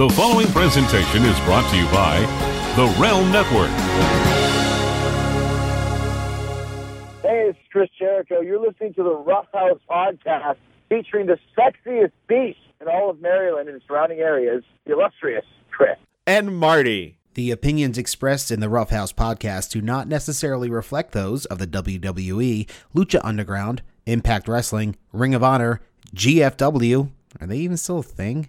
The following presentation is brought to you by The Realm Network. Hey, it's Chris Jericho. You're listening to the Rough House podcast featuring the sexiest beast in all of Maryland and surrounding areas, the illustrious Chris. and Marty. The opinions expressed in the Rough House podcast do not necessarily reflect those of the WWE, Lucha Underground, Impact Wrestling, Ring of Honor, GFW, are they even still a thing?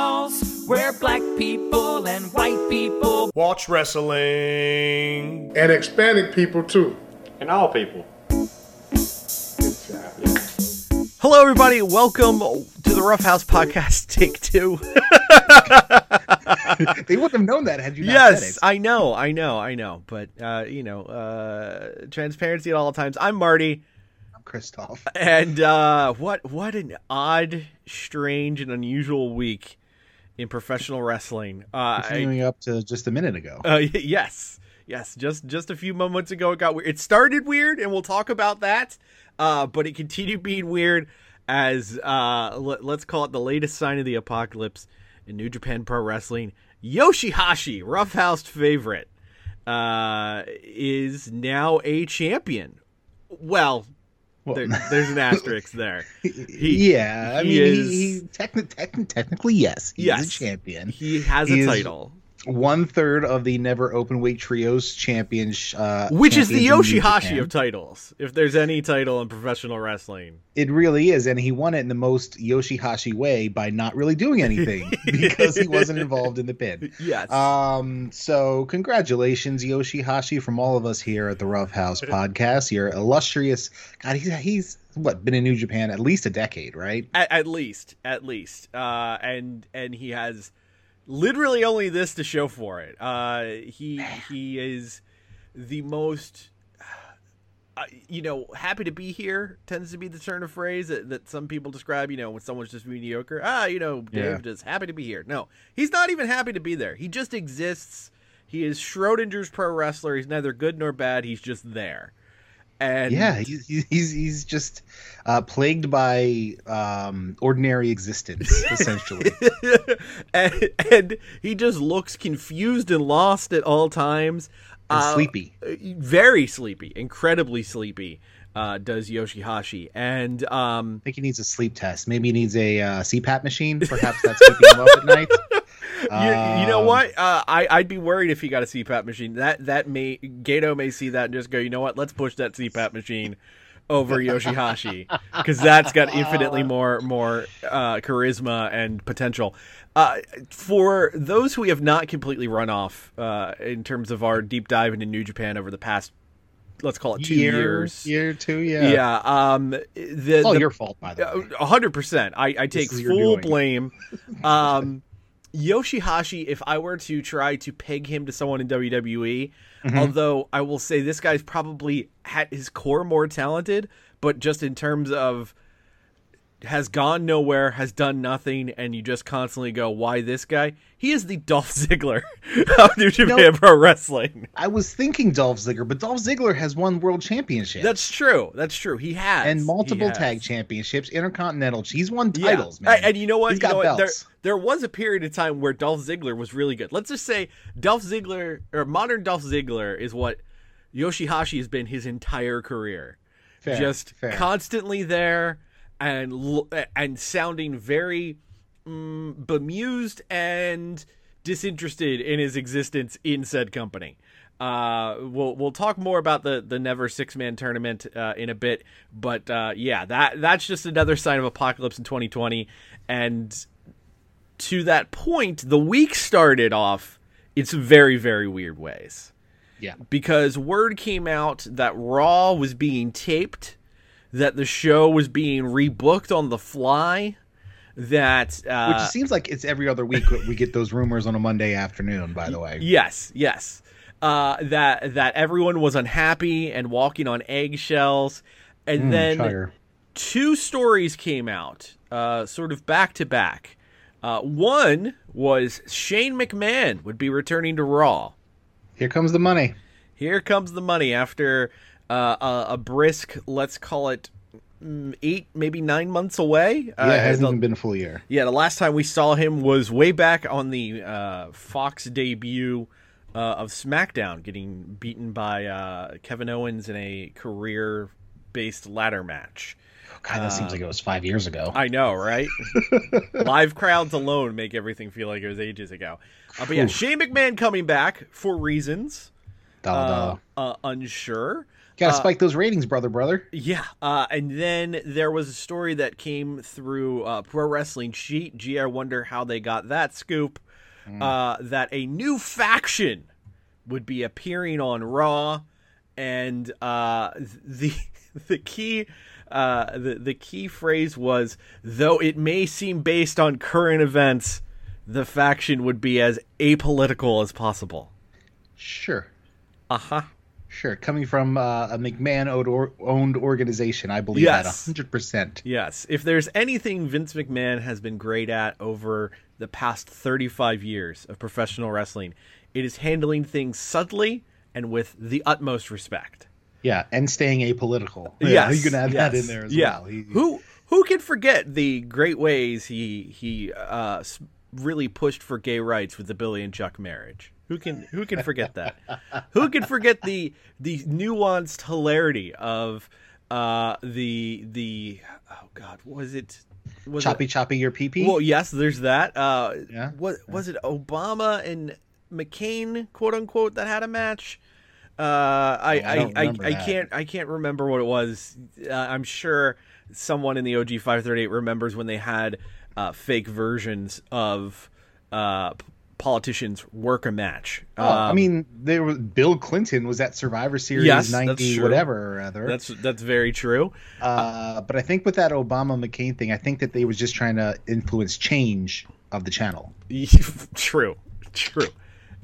where black people and white people watch wrestling. and Hispanic people too. and all people. Hello, everybody. Welcome to the Rough House podcast, take two. they wouldn't have known that had you not said yes. I know, I know, I know. But uh, you know, uh, transparency at all times. I'm Marty, I'm Christoff. and uh, what what an odd, strange, and unusual week in professional wrestling. Uh, I, up to just a minute ago. Uh, yes, yes. Just just a few moments ago, it got weird. It started weird, and we'll talk about that. Uh, but it continued being weird as uh, let, let's call it the latest sign of the apocalypse in New Japan Pro Wrestling. Yoshihashi, Roughhouse favorite, uh, is now a champion. Well, there, there's an asterisk there. He- yeah, I he mean, is- he, he techni- techni- technically, yes, he's Yes. a champion. He has a He title, One third of the never open weight trios champions, uh, which is the champions Yoshihashi of titles. If there's any title in professional wrestling. It really is, and he won it in the most Yoshihashi way by not really doing anything because he wasn't involved in the pin. Yes. Um. So, congratulations, Yoshihashi, from all of us here at the Rough House Podcast. Your illustrious God. He's he's what been in New Japan at least a decade, right? at, at least at least uh and and he has literally only this to show for it. Uh he he is the most uh, you know happy to be here tends to be the turn of phrase that, that some people describe you know when someone's just mediocre. Ah you know dave Yeah. just happy to be here. No he's not even happy to be there. He just exists. He is schrodinger's pro wrestler. He's neither good nor bad. He's just there and yeah, he's he's he's just uh, plagued by um, ordinary existence, essentially. and, and he just looks confused and lost at all times. Uh, sleepy. very sleepy, incredibly sleepy. Uh, does Yoshihashi and um, I think he needs a sleep test. Maybe he needs a uh, CPAP machine. Perhaps that's keeping him up at night. you, you know Um, what? Uh, I I'd be worried if he got a CPAP machine. That that may Gedo may see that and just go, you know what? Let's push that CPAP machine over Yoshihashi because that's got infinitely more more uh, charisma and potential. Uh, for those who we have not completely run off uh, in terms of our deep dive into New Japan over the past, let's call it two Year, years. year two, yeah. Yeah. Um. The, All the- your fault, by the way. a hundred percent. I, I take full blame. Um, Yoshihashi, if I were to try to peg him to someone in WWE, Mm-hmm. although I will say this guy's probably at his core more talented, but just in terms of has gone nowhere, has done nothing, and you just constantly go, "Why this guy?" He is the Dolph Ziggler of New Japan Pro Wrestling. I was thinking Dolph Ziggler, but Dolph Ziggler has won world championships. That's true. That's true. He has and multiple has. tag championships, intercontinental. He's won Yeah. titles, man. And you know what? He's You got know what? There, belts. there was a period of time where Dolph Ziggler was really good. Let's just say Dolph Ziggler or modern Dolph Ziggler is what Yoshihashi has been his entire career. Fair, just fair. constantly there and and sounding very mm, bemused and disinterested in his existence in said company. Uh, we'll we'll talk more about the the never six man tournament uh, in a bit, but uh, yeah, that that's just another sign of apocalypse in 2020. And to that point, the week started off in some very very weird ways Yeah. because word came out that Raw was being taped, that the show was being rebooked on the fly, that uh, Which seems like it's every other week we get those rumors on a Monday afternoon. By the way, Yes, yes. Uh, that that everyone was unhappy and walking on eggshells, and then Chugger. two stories came out, uh, sort of back to back. Uh, one was Shane McMahon would be returning to Raw. here comes the money. Here comes the money after uh, a, a brisk, let's call it mm, eight, maybe nine months away. Uh, Yeah, it hasn't the- even been a full year. yeah, the last time we saw him was way back on the uh, Fox debut uh, of SmackDown, getting beaten by uh, Kevin Owens in a career-based ladder match. God, that seems like it was five years ago. I know, right? Live crowds alone make everything feel like it was ages ago. Uh, but yeah, Shane McMahon coming back for reasons Dollar, uh, dollar. uh, unsure. Gotta spike those ratings, brother, brother. Yeah, uh, and then there was a story that came through uh, Pro Wrestling Sheet. Gee, I wonder how they got that scoop. Uh, that a new faction would be appearing on Raw, and uh, the the key uh, the the key phrase was though it may seem based on current events, the faction would be as apolitical as possible. Sure, Uh huh. Sure. Coming from uh, a McMahon owned organization, I believe that hundred percent. Yes, if there's anything Vince McMahon has been great at over the past 35 years of professional wrestling, it is handling things subtly and with the utmost respect. Yeah, and staying apolitical. yes, Yeah, you can add that in there as yeah. well. He- who who can forget the great ways he he uh, really pushed for gay rights with the Billy and Chuck marriage? Who can who can forget that? who can forget the the nuanced hilarity of uh, the the oh god was it was it- choppy choppy your pee pee? well, yes, there's that. Uh, Yeah. What was it? Obama and McCain, quote unquote, that had a match. Uh, I Oh, I I, I, I, can't I can't remember what it was. Uh, I'm sure someone in the OG 538 remembers when they had uh, fake versions of uh, politicians work a match. Oh, I Um, mean, there was Bill Clinton was at Survivor Series Yes, ninety whatever or other. that's that's very true. uh, but I think with that Obama McCain thing, I think that they was just trying to influence change of the channel. true, true,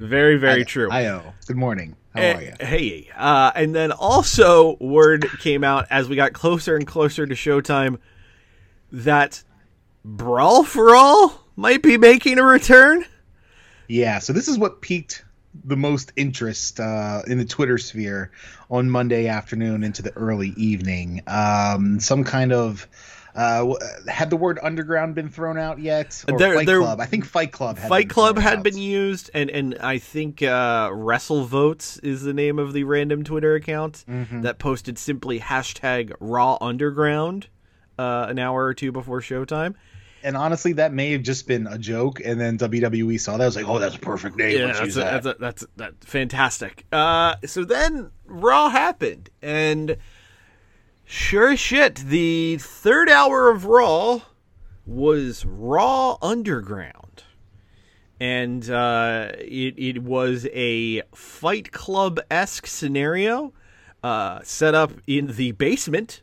very very true. I know. Good morning. How Eh, are you? Hey, uh, and then also word came out as we got closer and closer to Showtime that Brawl for All might be making a return. Yeah. So this is what piqued the most interest uh, in the Twitter sphere on Monday afternoon into the early evening. Um, some kind of uh, had the word underground been thrown out yet? Or There- Fight there- Club. I think Fight Club. Had Fight been Club had out. been used, and and I think uh, Wrestle Votes is the name of the random Twitter account Mm-hmm. that posted simply hashtag Raw Underground uh, an hour or two before Showtime. And honestly, that may have just been a joke, and then WWE saw that. I was like, "Oh, that's a perfect name. Yeah, that's, use a, that." that's a, that's that's fantastic. Uh, so then Raw happened, and sure as shit, the third hour of Raw was Raw Underground, and uh, it it was a Fight Club esque scenario uh, set up in the basement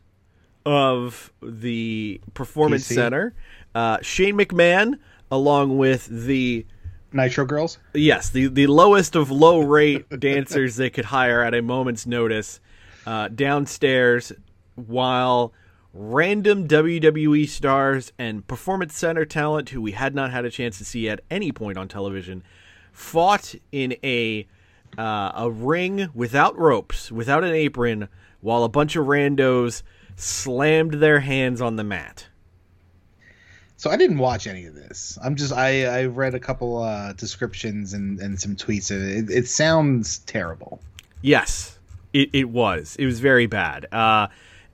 of the Performance PC. Center. Uh, Shane McMahon, along with the Nitro Girls. Yes, the, the lowest of low rate dancers they could hire at a moment's notice uh, downstairs while random WWE stars and Performance Center talent who we had not had a chance to see at any point on television fought in a uh, a ring without ropes, without an apron, while a bunch of randos slammed their hands on the mat. So I didn't watch any of this. I'm just I I read a couple uh, descriptions and and some tweets. It, it sounds terrible. Yes, it, it was. It was very bad. Uh,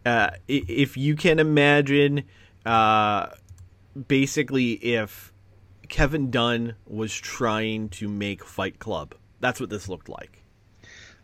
uh, if you can imagine, uh, basically, if Kevin Dunn was trying to make Fight Club. That's what this looked like.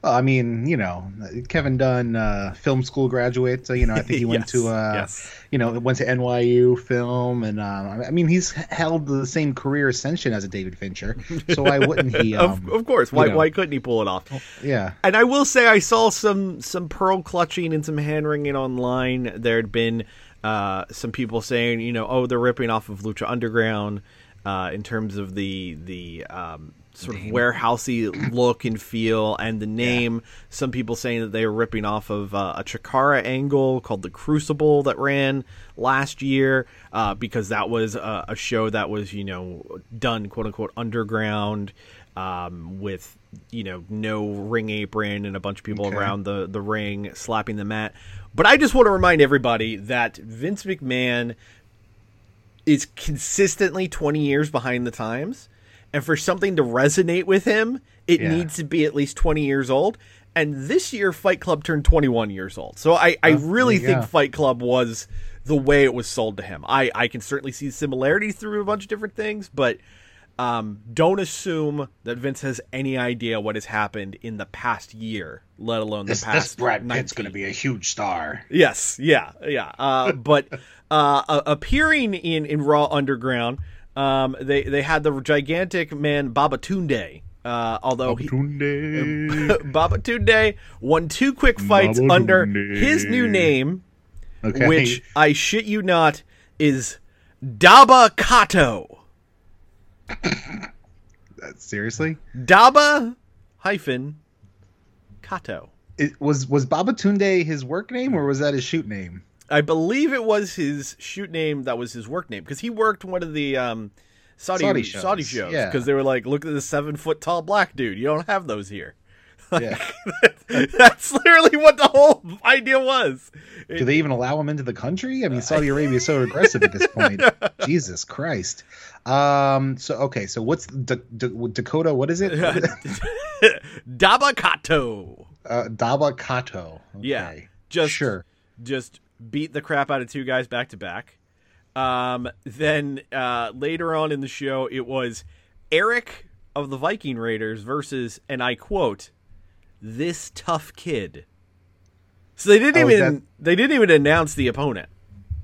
Well, I mean, you know, Kevin Dunn, uh, film school graduate. So, you know, I think he went Yes, to, uh, yes. you know, went to NYU film, and uh, I mean, he's held the same career ascension as a David Fincher. So why wouldn't he? Um, of, of course, why you know. why couldn't he pull it off? yeah. And I will say, I saw some some pearl clutching and some hand wringing online. There had been uh, some people saying, you know, oh, they're ripping off of Lucha Underground uh, in terms of the the um, sort of warehousey look and feel and the name. Some people saying that they were ripping off of uh, a Chikara angle called the Crucible that ran last year uh, because that was a, a show that was you know done quote unquote underground um, with you know no ring apron and a bunch of people Okay. around the the ring slapping the mat. But I just want to remind everybody that Vince McMahon is consistently 20 years behind the times and for something to resonate with him it Yeah. needs to be at least 20 years old and this year fight club turned 21 years old so i, I really there you think fight club was the way it was sold to him i, I can certainly see similarities through a bunch of different things but um, don't assume that vince has any idea what has happened in the past year let alone this, the past 19. be a huge star. Yes, yeah, yeah. Uh, but uh, appearing in, in Raw Underground, um, they they had the gigantic man Babatunde. Uh, although he, Babatunde won two quick fights under his new name, Okay. which I shit you not is Dabba Kato. seriously, Dabba hyphen Kato. it was was Babatunde his work name or was that his shoot name? I believe it was his shoot name that was his work name because he worked one of the um, Saudi Saudi Saudi shows, shows yeah. because they were like, look at this seven foot tall black dude. You don't have those here. Yeah. That's literally what the whole idea was. Do they even allow him into the country? I mean, Saudi Arabia is so aggressive at this point. Jesus Christ. Um. So okay. So what's D- D- Dakota? What is it? Dabakato. uh, Dabba Kato. Okay. Yeah, just sure. just beat the crap out of two guys back to back. Um, then uh, later on in the show, it was Erik of the Viking Raiders versus, and I quote, "this tough kid." So they didn't Oh, even that- they didn't even announce the opponent.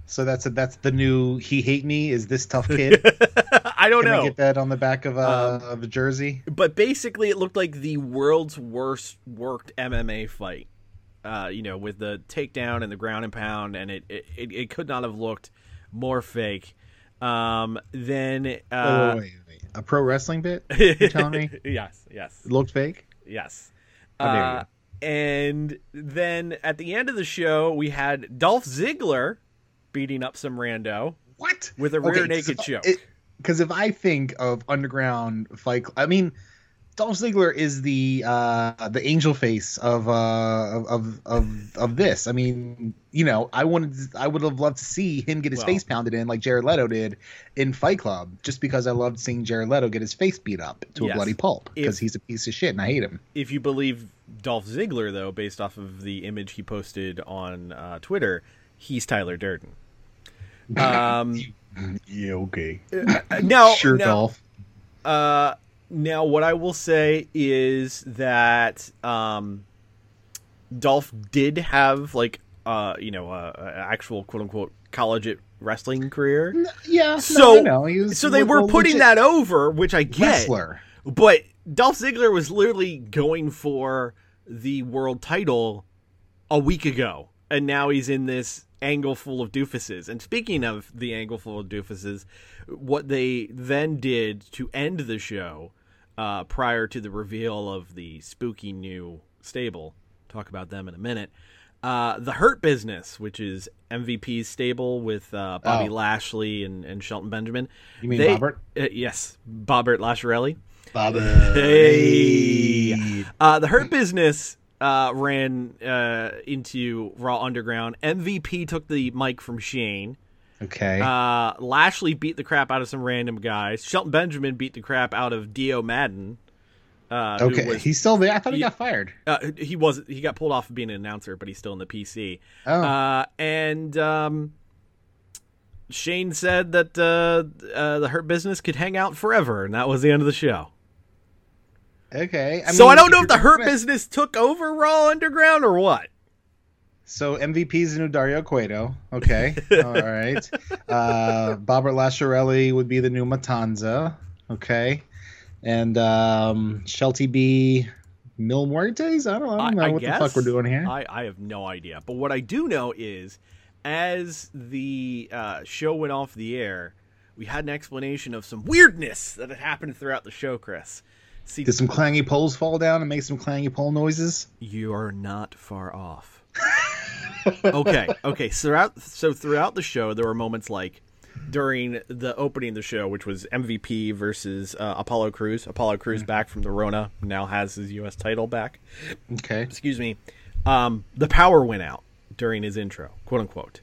So that's a, that's the new he hate me is this tough kid. I don't Can know. I get that on the back of uh, of a jersey? but basically it looked like the world's worst worked MMA fight. Uh, you know, with the takedown and the ground and pound, and it it, it, could not have looked more fake. Um, then uh, wait, wait, wait. A pro wrestling bit? You telling me yes, yes, it looked fake? yes. Uh, and then at the end of the show, we had Dolph Ziggler beating up some rando. What? With a rear naked choke. Because if I think of underground fight, I mean, Dolph Ziggler is the uh, the angel face of uh, of of of this. I mean, you know, I wanted, I would have loved to see him get his Well- face pounded in like Jared Leto did in Fight Club, just because I loved seeing Jared Leto get his face beat up to Yes. a bloody pulp because he's a piece of shit and I hate him. if you believe Dolph Ziggler, though, based off of the image he posted on uh, Twitter, he's Tyler Durden. Um, Yeah, okay. now, sure, now, Dolph. Uh, now, what I will say is that um, Dolph did have like uh, you know, uh, a actual quote unquote college wrestling career. Yeah, So, no, I know. He was so they were putting that over, which I get. wrestler. But Dolph Ziggler was literally going for the world title a week ago, and now he's in this angle full of doofuses. And speaking of the angle full of doofuses, what they then did to end the show uh, prior to the reveal of the spooky new stable, talk about them in a minute. Uh, the Hurt Business, which is MVP's stable with uh, Bobby Oh. Lashley and, and Shelton Benjamin. You mean They- Bobbert? Uh, yes, Bobbert Lasharelli. Bobby. Hey. Uh, the Hurt Business uh, ran uh, into Raw Underground. MVP took the mic from Shane. Okay. Uh, Lashley beat the crap out of some random guys. Shelton Benjamin beat the crap out of Dio Maddin. Uh, okay. was- He's still there. I thought he Yeah. got fired. uh, he was he got pulled off of being an announcer, but he's still in the PC. Oh. Uh, and um, Shane said that uh, uh, the Hurt Business could hang out forever, and that was the end of the show. Okay. so I don't know if the Hurt. Business took over Raw Underground or what. So MVP's the new Dario Cueto. Okay. All right. Uh, Robert Lasciarelli would be the new Matanza. Okay. And um, Shelty B. Mil Muertes? I don't, I don't know I, I what guess. the fuck we're doing here. I, I have no idea. But what I do know is, as the uh, show went off the air, we had an explanation of some weirdness that had happened throughout the show, Chris. See, Did some clangy poles fall down and make some clangy pole noises? you are not far off. okay, okay. So throughout, so throughout the show, there were moments like during the opening of the show, which was MVP versus uh, Apollo Crews. Apollo Crews back from the Rona now has his U.S. title back. Okay. excuse me, um, the power went out during his intro, quote unquote.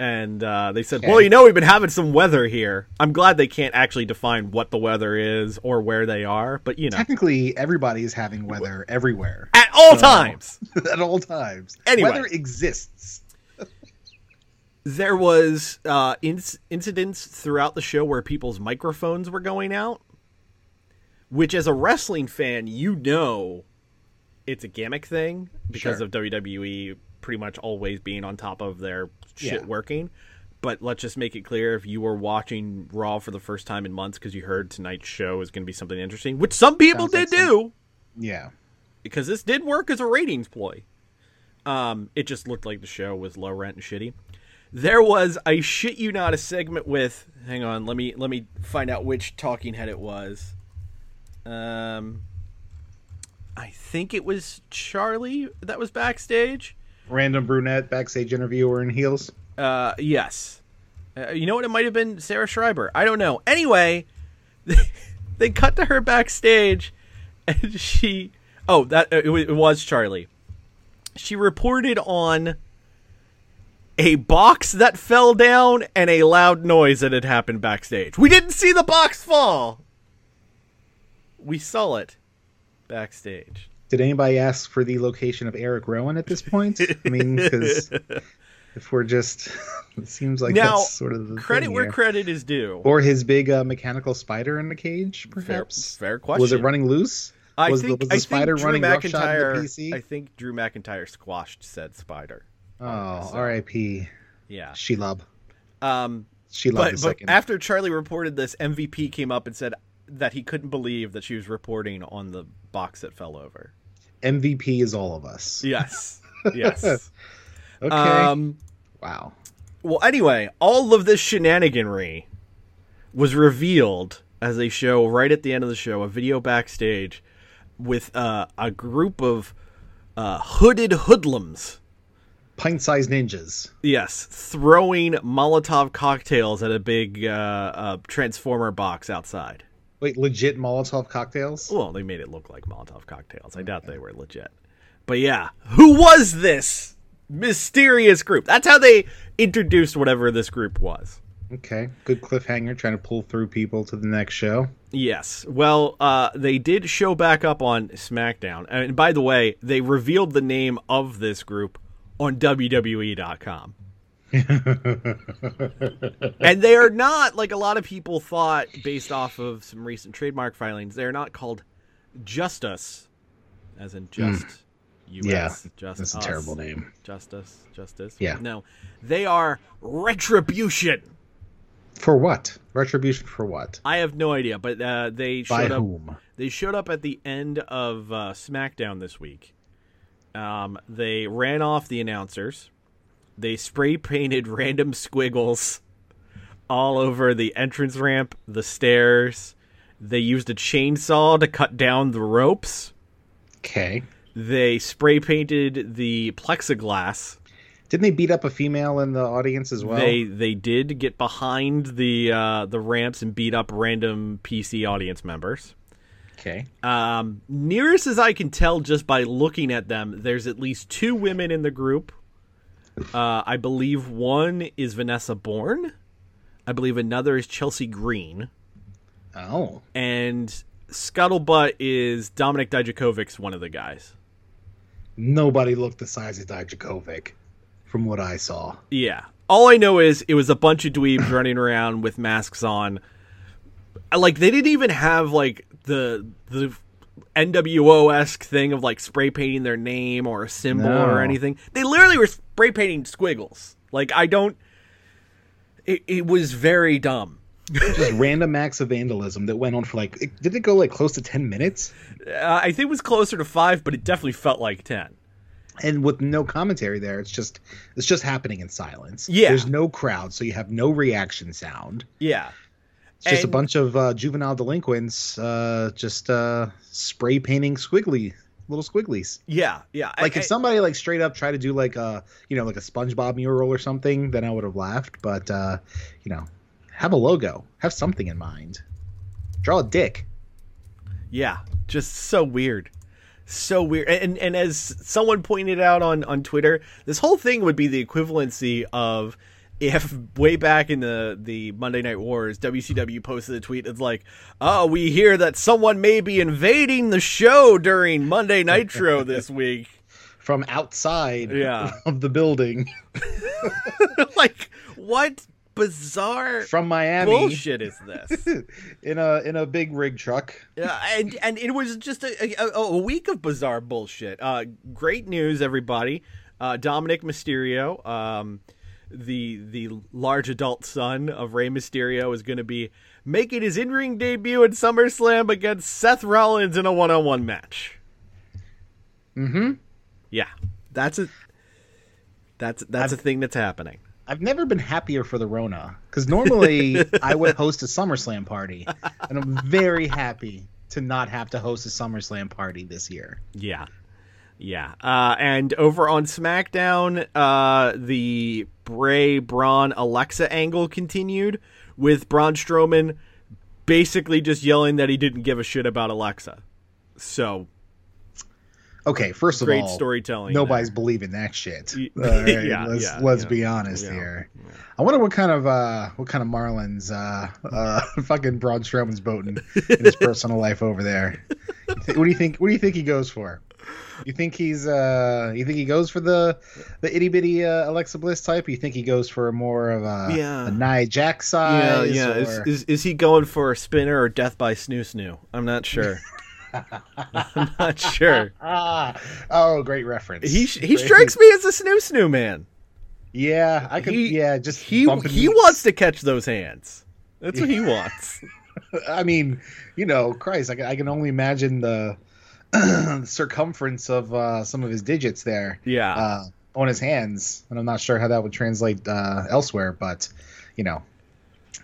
And uh, they said, Okay. "Well, you know, we've been having some weather here. I'm glad they can't actually define what the weather is or where they are, but you know, Technically, everybody is having weather everywhere at all So- times, at all times. Anyway. Weather exists. there was uh, inc- incidents throughout the show where people's microphones were going out, which, as a wrestling fan, you know, it's a gimmick thing because Sure. of WWE pretty much always being on top of their shit Yeah. working. But let's just make it clear: if you were watching Raw for the first time in months because you heard tonight's show is going to be something interesting, which some people Sounds like did some- do, Yeah. because this did work as a ratings ploy. Um, it just looked like the show was low rent and shitty. There was, I shit you not, a segment with. Hang on, let me let me find out which talking head it was. Um, I think it was Charlie that was backstage. Random brunette backstage interviewer in heels. Uh, yes. Uh, you know what? It might have been Sarah Schreiber. I don't know. Anyway, they cut to her backstage, and she. Oh, that it, it was Charlie. She reported on a box that fell down and a loud noise that had happened backstage. We didn't see the box fall. We saw it backstage. Did anybody ask for the location of Erick Rowan at this point? I mean, because if we're just, it seems like now, that's sort of the credit where here. credit is due. Or his big uh, mechanical spider in the cage, perhaps. fair question. Was it running loose? I was think the, was I spider think running McIntyre. the PC? I think Drew McIntyre squashed said spider. oh, so- R.I.P. Yeah. Shelob. Um, Shelob but, the but second. after Charlie reported this, MVP came up and said that he couldn't believe that she was reporting on the box that fell over. MVP is all of us. Yes. Yes. Okay. um, wow. well, anyway, all of this shenaniganry was revealed as they show right at the end of the show a video backstage with uh, a group of uh, hooded hoodlums. Pint-sized ninjas. Yes, throwing Molotov cocktails at a big uh, uh, transformer box outside. Wait, legit Molotov cocktails? Well, they made it look like Molotov cocktails. I doubt they were legit. But yeah, who was this mysterious group? That's how they introduced whatever this group was. Okay. Good cliffhanger, trying to pull through people to the next show. Yes. Well, uh, they did show back up on SmackDown. And by the way, they revealed the name of this group on WWE.com. and they are not, like a lot of people thought, based off of some recent trademark filings, they're not called Justice, as in just U.S. Hmm. Yeah, just That's a terrible name. Justice, Justice. Yeah. No, they are Retribution. For what? Retribution for what? I have no idea, but uh, they By showed up. whom? They showed up at the end of uh, SmackDown this week. Um, they ran off the announcers. They spray painted random squiggles all over the entrance ramp, the stairs. They used a chainsaw to cut down the ropes. Okay. They spray painted the plexiglass. Didn't they beat up a female in the audience as well? They they did get behind the uh, the ramps and beat up random PC audience members. Okay. Um, nearest as I can tell just by looking at them, there's at least two women in the group. Uh, I believe one is Vanessa Borne. I believe another is Chelsea Green. Oh. And Scuttlebutt is Dominik Dijakovic's one of the guys. Nobody looked the size of Dijakovic from what I saw. Yeah. All I know is it was a bunch of dweebs running around with masks on. Like they didn't even have like the the NWO esque thing of like spray painting their name or a symbol No. or anything. They literally were spray painting squiggles. Like I don't. It, it was very dumb. Just random acts of vandalism that went on for like. it- Did it go like close to ten minutes? Uh, I think it was closer to five, but it definitely felt like ten. and with no commentary there it's just it's just happening in silence Yeah. there's no crowd so you have no reaction sound Yeah. It's just a bunch of uh, juvenile delinquents uh, just uh, spray painting squiggly little squigglies Yeah. Yeah. like I- if somebody like straight up tried to do like a you know like a spongebob mural or something then i would have laughed but uh you know have a logo have something in mind draw a dick Yeah, just so weird. So weird. And and as someone pointed out on on Twitter, this whole thing would be the equivalency of if way back in the the Monday Night Wars, WCW posted a tweet it's like, "Oh, we hear that someone may be invading the show during Monday Nitro this week." from outside Yeah. of the building like, what bizarre from miami bullshit is this? in a in a big rig truck Yeah, and and it was just a, a, a week of bizarre bullshit. Uh, great news, everybody! Uh, Dominik Mysterio, um, the the large adult son of Rey Mysterio, is going to be making his in ring debut at SummerSlam against Seth Rollins in a one on one match. mm-hmm Yeah, that's a that's that's a thing that's happening. I've never been happier for the Rona because normally I would host a SummerSlam party, and I'm very happy to not have to host a SummerSlam party this year. Yeah. Yeah. Uh, and over on SmackDown, uh, the Bray, Braun, Alexa angle continued with Braun Strowman basically just yelling that he didn't give a shit about Alexa. So, Okay, first of great all, storytelling. nobody's there. believing that shit. Right, yeah, let's yeah, let's yeah, be honest yeah, here. I wonder what kind of uh what kind of Marlins uh uh fucking Braun Strowman's boating in his personal life over there. What do you think? What do you think he goes for? You think he's uh you think he goes for the the itty bitty uh, Alexa Bliss type? You think he goes for more of a Yeah. a Nia Jax Yeah, size? yeah. Is, or- is, is he going for a spinner or death by snoo snoo? I'm not sure. I'm not sure. ah oh great reference. He he Great- strikes me as a snoo snoo man. Yeah, I could. He- yeah, just He he wants to catch those hands. That's what he wants. I mean, you know, Christ, I can, I can only imagine the circumference of uh, some of his digits there Yeah. uh, on his hands, and I'm not sure how that would translate uh, elsewhere. But you know,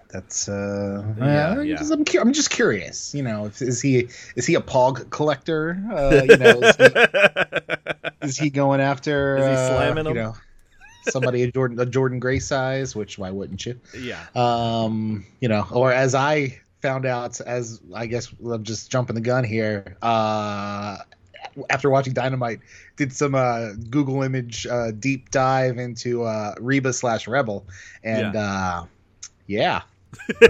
that's uh, Yeah, uh, yeah. I'm, cu- I'm just curious. You know, if, is he is he a pog collector? Uh, you know, is he, is he going after? Is he uh, you know, somebody a Jordan a Jordan Gray size? Which why wouldn't you? yeah. um you know or as i found out as i guess i'm just jumping the gun here uh after watching dynamite did some uh google image uh deep dive into uh reba slash rebel and uh yeah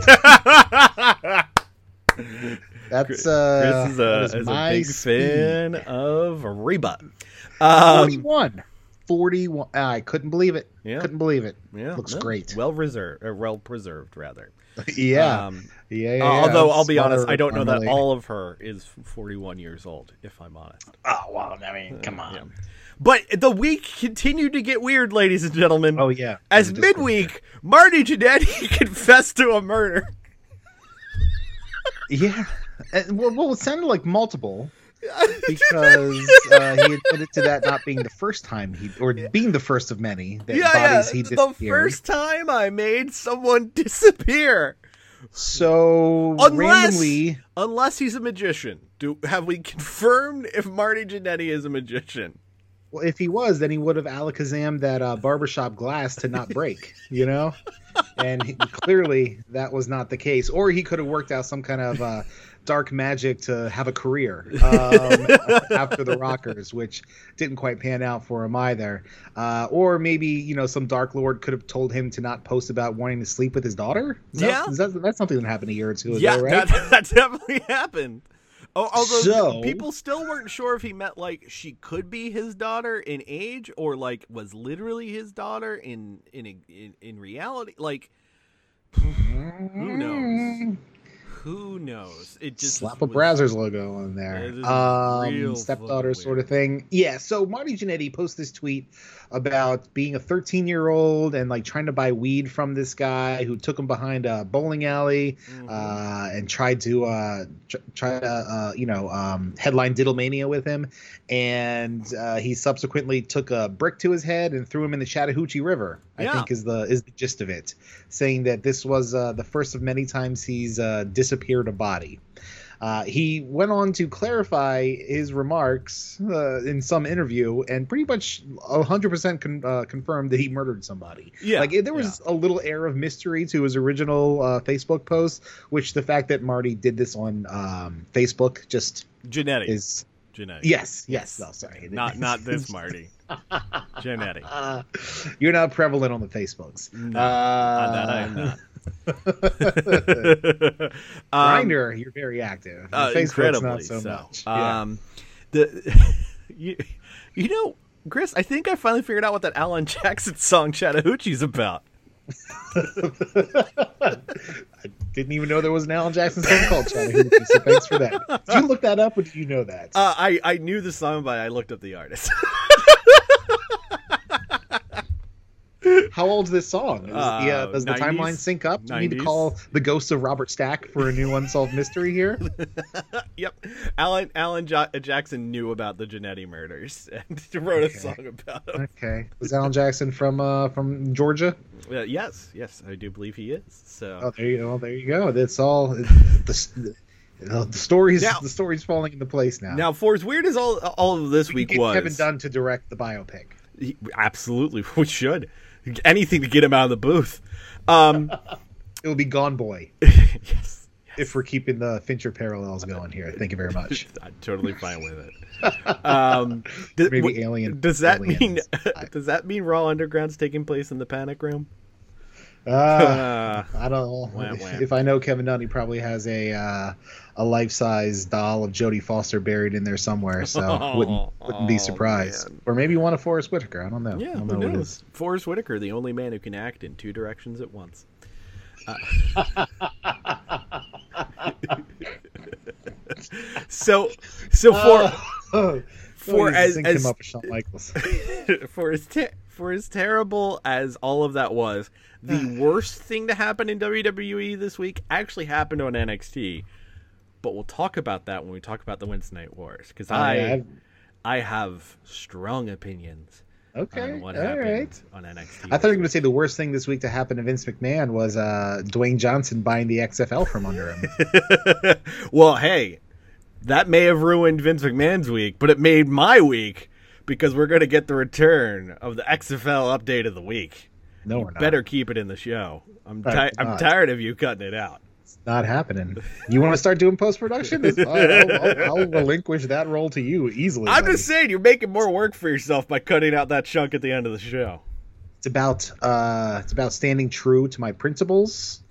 that's uh Chris is a, is is a big speed. fan of Reba. Um, 41 41 i couldn't believe it Yeah. couldn't believe it yeah, Looks no, great. Well reserved, or well preserved, rather. yeah Um, yeah, yeah, uh, yeah. although I'll be honest, I don't know that normally. all of her is 41 years old. If I'm honest. oh well i mean come on Yeah. But the week continued to get weird, ladies and gentlemen. Oh yeah. As Just- midweek, Marty Jannetty confessed to a murder. Yeah. Well, well, it sounded like multiple because uh, he admitted to that not being the first time he or being the first of many that yeah, bodies yeah. he The first time I made someone disappear. So Unless- randomly, Unless he's a magician. Do have we confirmed if Marty Jannetty is a magician? well, if he was, then he would have alakazam that uh, barbershop glass to not break. You know. And he, clearly that was not the case, or he could have worked out some kind of uh, dark magic to have a career um, after the Rockers, which didn't quite pan out for him either. Uh, or maybe you know some Dark Lord could have told him to not post about wanting to sleep with his daughter. Is Yeah. that, that's something that happened a year or two ago, yeah, right? that, that definitely happened. Oh, although So- people still weren't sure if he meant like she could be his daughter in age or like was literally his daughter in in in, in reality. Like, who knows? Who knows? It just slap a Brazzers logo on there. Um, stepdaughter sort of thing. Yeah. So Marty Jannetty posted this tweet about being a 13 year old and like trying to buy weed from this guy who took him behind a bowling alley Mhm. uh, and tried to uh, tr- try to uh, you know um, headline Diddlemania with him, and uh, he subsequently took a brick to his head and threw him in the Chattahoochee River. I Yeah. think is the is the gist of it, saying that this was uh, the first of many times he's uh, disappeared a body. Uh, he went on to clarify his remarks uh, in some interview and pretty much 100% con- uh, confirmed that he murdered somebody. Yeah, Like there was a little air of mystery to his original uh, Facebook post, which the fact that Marty did this on um, Facebook just Genetic. is. Genetic. Yes, yes. No, sorry. Not not this Marty. Genetic. Uh, you're not prevalent on the Facebooks. No, uh, that I am not. um, Grindr, you're very active. uh, Facebook's not so, much. Um, the you, you know, Chris, I think I finally figured out what that Alan Jackson song Chattahoochee's about. I didn't even know there was an Alan Jackson song called Chattahoochee, so thanks for that. Did you look that up or did you know that? Uh, I I knew the song, but I looked up the artist. How old's this song? Is uh, Uh, does the timeline sync up? Do you need to call the ghost of Robert Stack for a new unsolved mystery here? yep, Alan Alan ja- Jackson knew about the Jannetty murders and wrote Okay. a song about them. Okay. Was Alan Jackson from uh, from Georgia? Uh, yes, yes, I do believe he is. So Oh, there you go. There you go. That's all. The, the, the story's Now- the story's falling into place now. now, for as weird as all all of this we week was, Kevin Dunn to direct the biopic. He- absolutely, we should anything to get him out of the booth. Um, It will be Gone Boy yes, if we're keeping the Fincher parallels going here. Thank you very much. I'm totally fine with it. Um, th- Maybe Alien. Does that Aliens. mean does that mean Raw Underground's taking place in the Panic Room? Uh, Uh, I don't know. If I know Kevin Dunn, he probably has a uh, a life size doll of Jodie Foster buried in there somewhere. So wouldn't wouldn't be Oh, surprised. man. or maybe one of Forest Whitaker. I don't know. I yeah, don't who know knows? Forest Whitaker, the only man who can act in two directions at once. Uh, so, so for Oh, for oh, as as up Shawn Michaels. for as te- for as terrible as all of that was, the worst thing to happen in WWE this week actually happened on NXT. But we'll talk about that when we talk about the Wednesday Night Wars because I yeah, I've- I have strong opinions Okay, on what all happened right. on NXT. I thought you were going to say the worst thing this week to happen to Vince McMahon was uh, Dwayne Johnson buying the XFL from under him. well, hey, that may have ruined Vince McMahon's week, but it made my week because we're going to get the return of the XFL update of the week. No. Better keep it in the show. I'm ti- I'm tired of you cutting it out. Not happening. You want to start doing post production? I'll, I'll, I'll relinquish that role to you easily. I'm buddy. just saying you're making more work for yourself by cutting out that chunk at the end of the show. It's about uh, it's about standing true to my principles,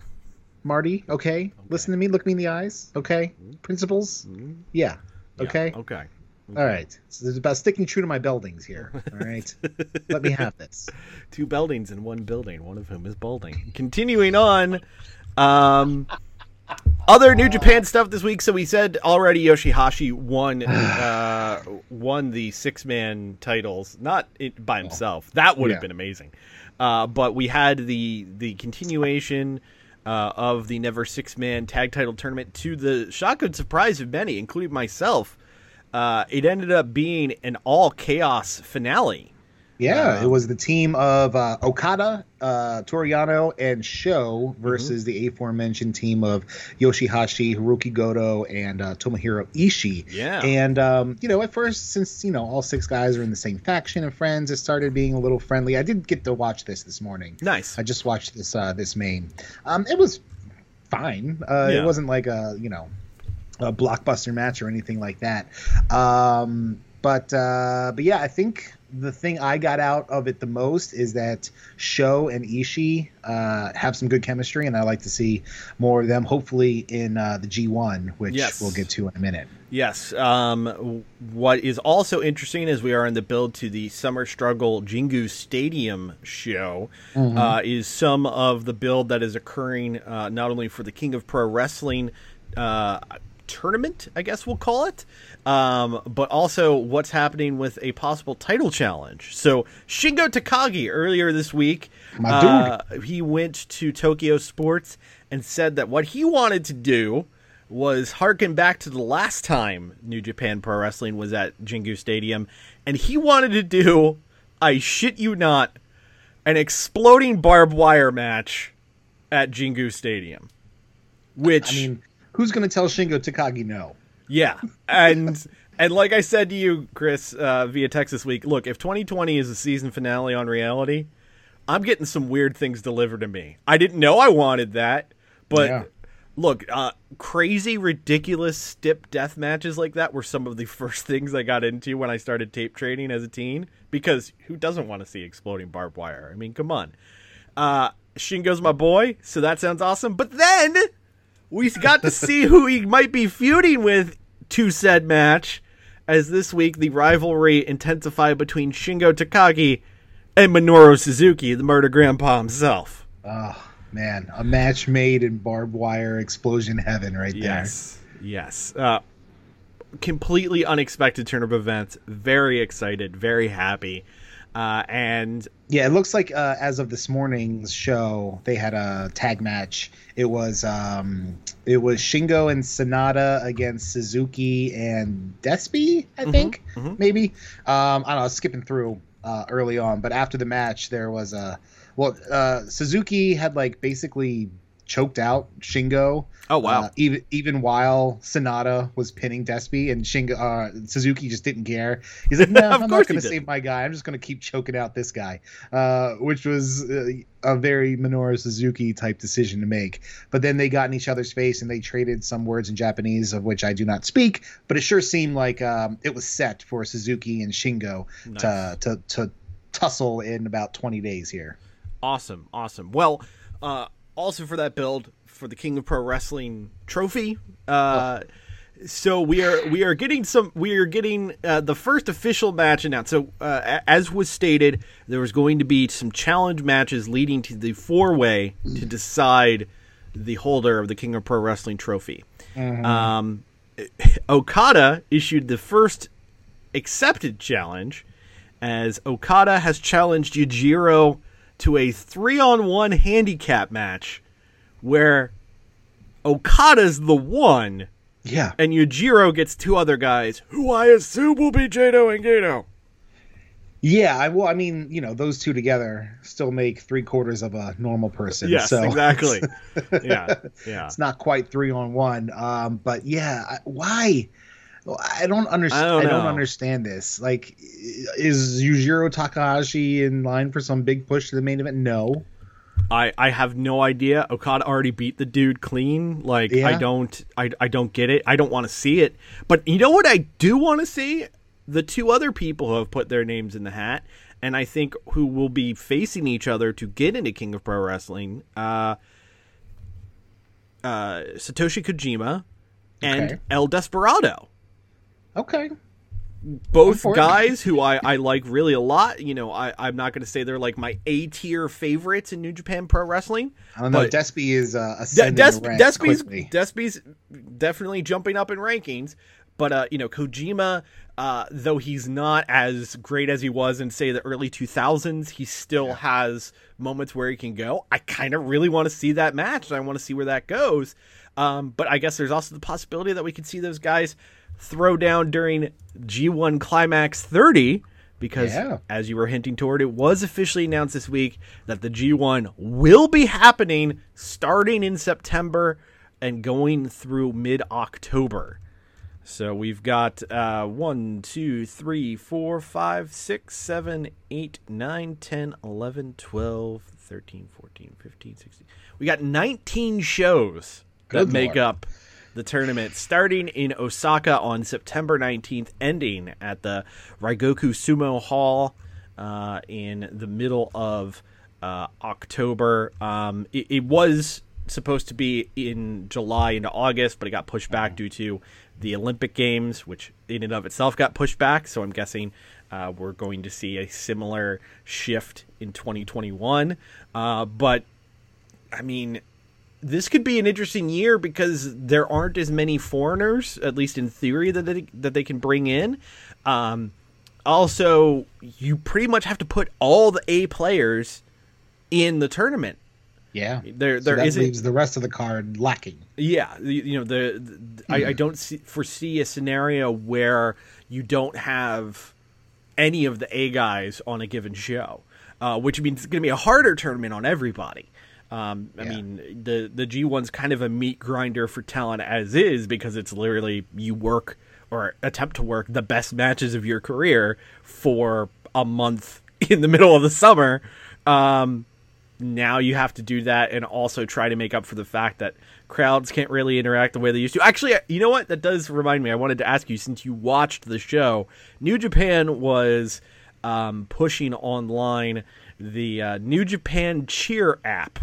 Marty. Okay, listen to me. Look me in the eyes. Okay, principles. Yeah. Yeah, Okay. okay. All right. So it's about sticking true to my buildings here. All right. Let me have this. Two buildings in one building, one of whom is balding. Continuing on, um, other New Japan stuff this week. So we said already Yoshihashi won uh, won the six man titles, not it by himself. That would have Yeah. been amazing. Uh, but we had the the continuation uh, of the Never Six Man Tag Title Tournament to the shock and surprise of many, including myself. Uh, it ended up being an all chaos finale. Yeah, it was the team of uh, Okada, uh, Toru Yano, and Sho versus the aforementioned team of Yoshihashi, Hiroki Goto, and uh, Tomohiro Ishii. Yeah. And, um, you know, at first, since, you know, all six guys are in the same faction and friends, it started being a little friendly. I did get to watch this this morning. Nice. I just watched this uh, this main. Um, it was fine. Uh, Yeah. It wasn't like a, you know, a blockbuster match or anything like that. Um, But uh, but yeah, I think the thing I got out of it the most is that Sho and Ishii uh, have some good chemistry, and I like to see more of them. Hopefully in uh, the G1, which Yes. we'll get to in a minute. Yes. Um, what is also interesting is we are in the build to the Summer Struggle Jingu Stadium show uh, is some of the build that is occurring uh, not only for the King of Pro Wrestling uh, tournament, I guess we'll call it, um, but also what's happening with a possible title challenge. So Shingo Takagi earlier this week, My uh, he went to Tokyo Sports and said that what he wanted to do was harken back to the last time New Japan Pro Wrestling was at Jingu Stadium, and he wanted to do, I shit you not, an exploding barbed wire match at Jingu Stadium. Which I mean, who's going to tell Shingo Takagi no? yeah, and and like I said to you, Chris, uh, via text this week, look, if 2020 is a season finale on reality, I'm getting some weird things delivered to me. I didn't know I wanted that, but Yeah. look, uh, crazy, ridiculous stip death matches like that were some of the first things I got into when I started tape trading as a teen. Because who doesn't want to see exploding barbed wire? I mean, come on. Uh, Shingo's my boy, so that sounds awesome. But then we got to see who he might be feuding with to said match, as this week the rivalry intensified between Shingo Takagi and Minoru Suzuki, the murder grandpa himself. Oh man, a match made in barbed wire explosion heaven right there. Yes, yes. Uh, completely unexpected turn of events. Very excited, very happy, uh, and Yeah, it looks like uh, as of this morning's show, they had a tag match. It was um, it was Shingo and Sanada against Suzuki and Despy, I think, maybe. Um, I don't know, skipping through uh, early on, but after the match, there was a well, uh, Suzuki had like basically choked out Shingo. Oh, wow. Uh, even even while Sanada was pinning Despy and Shingo uh, Suzuki just didn't care. He's like, no, I'm not going to save my guy. I'm just going to keep choking out this guy, uh, which was uh, a very Minoru Suzuki type decision to make. But then they got in each other's face and they traded some words in Japanese, of which I do not speak. But it sure seemed like um, it was set for Suzuki and Shingo to, to to tussle in about 20 days here. Awesome, awesome. Well, uh, also for that build for the King of Pro Wrestling trophy. Uh, so we are we are getting some we are getting uh, the first official match announced. So uh, as was stated, there was going to be some challenge matches leading to the four way to decide the holder of the King of Pro Wrestling trophy. Um, Okada issued the first accepted challenge as Okada has challenged Yujiro to a three on one handicap match where Okada's the one Yeah. and Yujiro gets two other guys who I assume will be Jado and Gedo. Yeah, I well, I mean, you know, those two together still make three quarters of a normal person. Yes, so exactly. yeah, yeah. It's not quite three on one. Um, but yeah, I- why? I don't understand. I I don't don't, understand this. Like, is Yujiro Takahashi in line for some big push to the main event? No. I, I have no idea. Okada already beat the dude clean. Like I don't I, I don't get it. I don't want to see it. But you know what I do want to see? The two other people who have put their names in the hat, and I think who will be facing each other to get into King of Pro Wrestling. Uh, uh, Satoshi Kojima and Okay. El Desperado. Okay. both guys who I, I like really a lot. You know, I, I'm not going to say they're like my A tier favorites in New Japan Pro Wrestling. I don't know. But- Despy is uh, De- ascending Des- the Despy's, quickly. Despy's definitely jumping up in rankings. But, uh, you know, Kojima, uh, though he's not as great as he was in, say, the early 2000s, he still has moments where he can go. I kind of really want to see that match, and I want to see where that goes. Um, but I guess there's also the possibility that we could see those guys throw down during G1 Climax 30 because Yeah. as you were hinting toward it was officially announced this week that the G1 will be happening starting in September and going through mid-October. So we've got uh, 1, 2, 3, 4, 5, 6, 7, 8, 9, 10, 11, 12, 13, 14, 15, 16. We got 19 shows that Good make Lord. up the tournament starting in Osaka on September 19th, ending at the Ryogoku Sumo Hall uh, in the middle of uh, October. Um, it, it was supposed to be in July into August, but it got pushed back due to the Olympic Games, which in and of itself got pushed back. So I'm guessing uh, we're going to see a similar shift in 2021. Uh, but I mean, this could be an interesting year because there aren't as many foreigners, at least in theory, that they, that they can bring in. Um, also, you pretty much have to put all the A players in the tournament. Yeah, There, so there that isn't- leaves the rest of the card lacking. yeah, the- you know the, the I, I don't see, foresee a scenario where you don't have any of the A guys on a given show, uh, which means it's going to be a harder tournament on everybody. Um, I Yeah. mean, the the G one's kind of a meat grinder for talent as is because it's literally you work or attempt to work the best matches of your career for a month in the middle of the summer. Um, now you have to do that and also try to make up for the fact that crowds can't really interact the way they used to. Actually, you know what? That does remind me. I wanted to ask you since you watched the show, New Japan was um, pushing online the uh, New Japan Cheer app.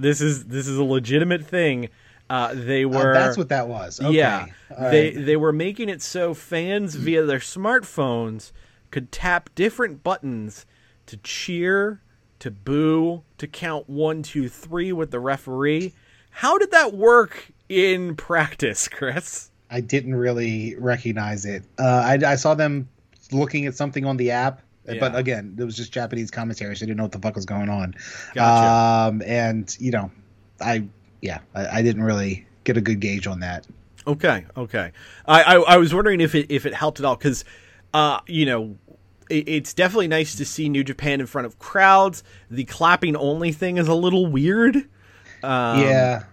This is this is a legitimate thing. Uh, they Uh, were that's what that was. Okay. yeah, All they right. they were making it so fans via their smartphones could tap different buttons to cheer, to boo, to count one, two, three with the referee. How did that work in practice, Chris? I didn't really recognize it. Uh, I, I saw them looking at something on the app, Yeah. but again, it was just Japanese commentary, so I didn't know what the fuck was going on. Gotcha. Um, and you know, I yeah, I, I didn't really get a good gauge on that. Okay, okay. I, I, I was wondering if it if it helped at all because, uh, you know, it, it's definitely nice to see New Japan in front of crowds. The clapping only thing is a little weird. Um, yeah.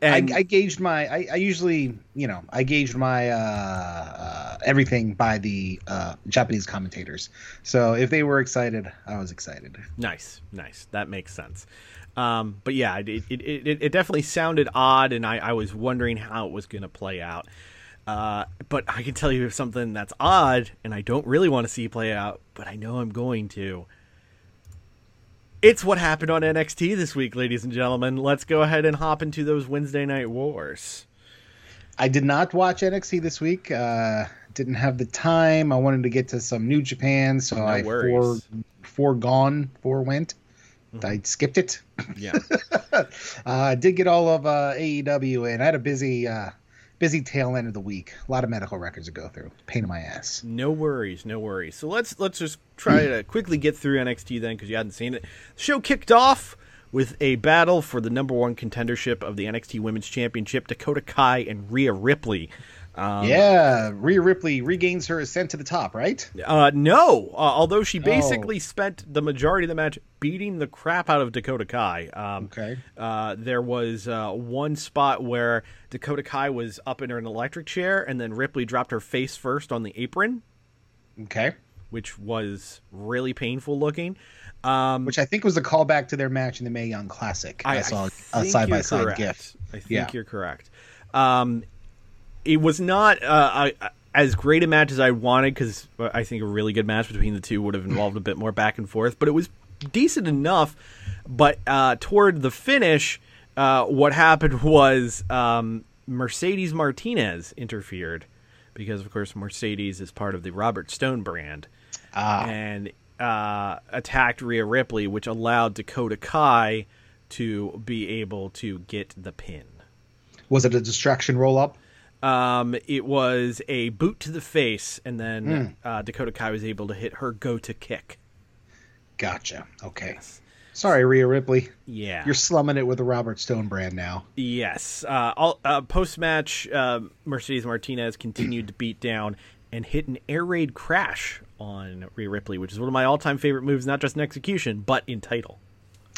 And I, I gauged my. I, I usually, you know, I gauged my uh, uh, everything by the uh, Japanese commentators. So if they were excited, I was excited. Nice, nice. That makes sense. Um, but yeah, it, it, it, it definitely sounded odd, and I, I was wondering how it was going to play out. Uh, but I can tell you something that's odd, and I don't really want to see play out, but I know I'm going to. It's what happened on NXT this week, ladies and gentlemen. Let's go ahead and hop into those Wednesday night wars. I did not watch NXT this week. Uh, didn't have the time. I wanted to get to some New Japan, so I fore, worries. foregone, forewent. I skipped it. Yeah. Uh, I did get all of uh, AEW, and I had a busy, uh, busy tail end of the week. A lot of medical records to go through. Pain in my ass. No worries, no worries. So let's let's just try to quickly get through NXT then because you hadn't seen it. The show kicked off with a battle for the number one contendership of the NXT Women's Championship: Dakota Kai and Rhea Ripley. Um, yeah, Rhea Ripley regains her ascent to the top, right? Uh, no, uh, although she basically spent the majority of the match beating the crap out of Dakota Kai. Um, Okay. Uh, there was uh, one spot where Dakota Kai was up in an electric chair, and then Ripley dropped her face first on the apron, Okay. which was really painful looking. Um, Which I think was a callback to their match in the Mae Young Classic. I, saw a side by side correct. gif. I think Yeah. you're correct. Um, it was not uh, a, as great a match as I wanted because I think a really good match between the two would have involved a bit more back and forth, but it was decent enough. But uh, toward the finish, uh, what happened was um, Mercedes Martinez interfered because, of course, Mercedes is part of the Robert Stone brand Ah, and uh, attacked Rhea Ripley, which allowed Dakota Kai to be able to get the pin. was it a distraction roll up? Um, it was a boot to the face, and then uh, Dakota Kai was able to hit her go to kick. Gotcha. Okay. Sorry, Rhea Ripley. Yeah. You're slumming it with the Robert Stone brand now. Yes. Uh, all, uh, Post match, uh, Mercedes Martinez continued to beat down and hit an air raid crash on Rhea Ripley, which is one of my all time favorite moves, not just in execution, but in title.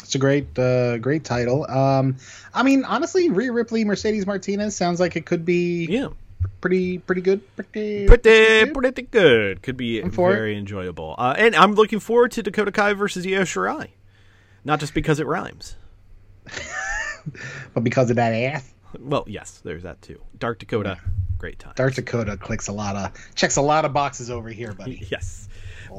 It's a great, uh, great title. Um, I mean, honestly, Rhea Ripley, Mercedes Martinez sounds like it could be Yeah. pretty, pretty good. Pretty, pretty good. pretty good. Could be I'm it. very enjoyable. Uh, and I'm looking forward to Dakota Kai versus Io Shirai. Not just because it rhymes. But because of that ass, Well, yes, there's that too. Dark Dakota, great time. Dark Dakota clicks a lot of checks a lot of boxes over here, buddy. Yes.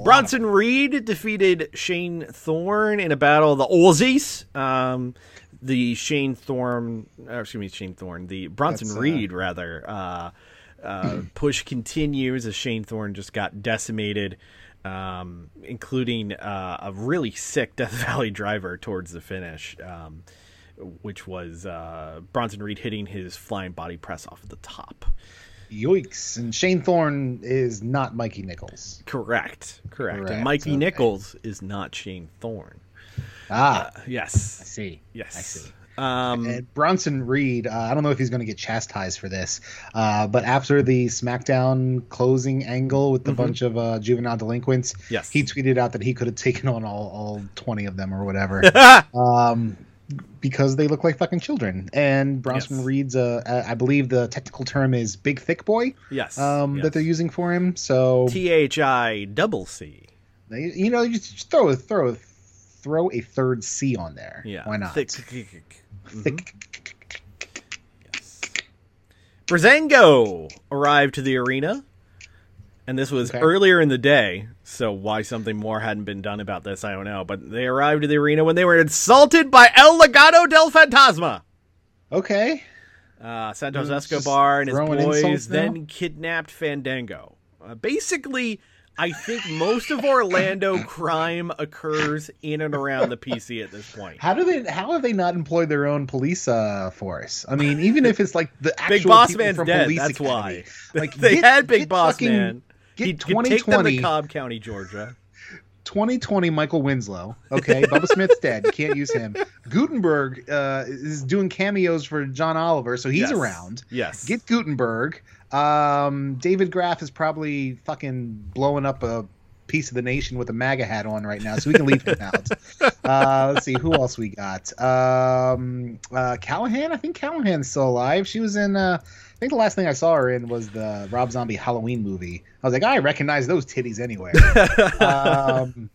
Bronson Reed defeated Shane Thorne in a battle of the Aussies. Um, the Shane Thorne, or excuse me, Shane Thorne, the Bronson That's, uh, Reed rather. Uh, uh, push continues as Shane Thorne just got decimated, um, including uh, a really sick Death Valley driver towards the finish, um, which was uh, Bronson Reed hitting his flying body press off the top. Yoicks! And Shane Thorne is not Mikey Nichols. Correct, correct. Correct, And Mikey okay. Nichols is not Shane Thorne. Ah, I Yes, I see. yes. I see. Um, And Bronson Reed, uh, I don't know if he's going to get chastised for this, uh, but after the SmackDown closing angle with the bunch of uh, juvenile delinquents, Mm-hmm. Yes. he tweeted out that he could have taken on all, all 20 of them or whatever. um, because they look like fucking children. And Bronson Yes. Reed's, uh, I believe the technical term is big thick boy yes, um, yes. that they're using for him. So T H I double C. you know, you just throw a throw a, throw a third C on there. Yeah, why not? Thick. Thick. Breezango arrived to the arena, and this was Okay. earlier in the day. So why something more hadn't been done about this, I don't know. But they arrived to the arena when they were insulted by El Legado del Fantasma. Okay. Uh, Santos Escobar and his boys then kidnapped Fandango. Uh, basically, I think most of Orlando crime occurs in and around the PC at this point. How do they? How have they not employed their own police uh, force? I mean, even if it's like the actual Big Boss Man's from dead. Police That's Academy. why. Like they get- had Big Boss fucking- Man. Get He'd, he'd take them to 2020, Cobb County, Georgia. 2020 Michael Winslow. Okay, Bubba Smith's dead. You can't use him. Guttenberg uh, is doing cameos for John Oliver, so he's Yes. around. Yes. Get Guttenberg. Um, David Graf is probably fucking blowing up a piece of the nation with a MAGA hat on right now, so we can leave him out. Uh, let's see who else we got. Um, uh, Callahan. I think Callahan's still alive. She was in. I think the last thing I saw her in was the Rob Zombie Halloween movie. I was like, I recognize those titties anywhere. um,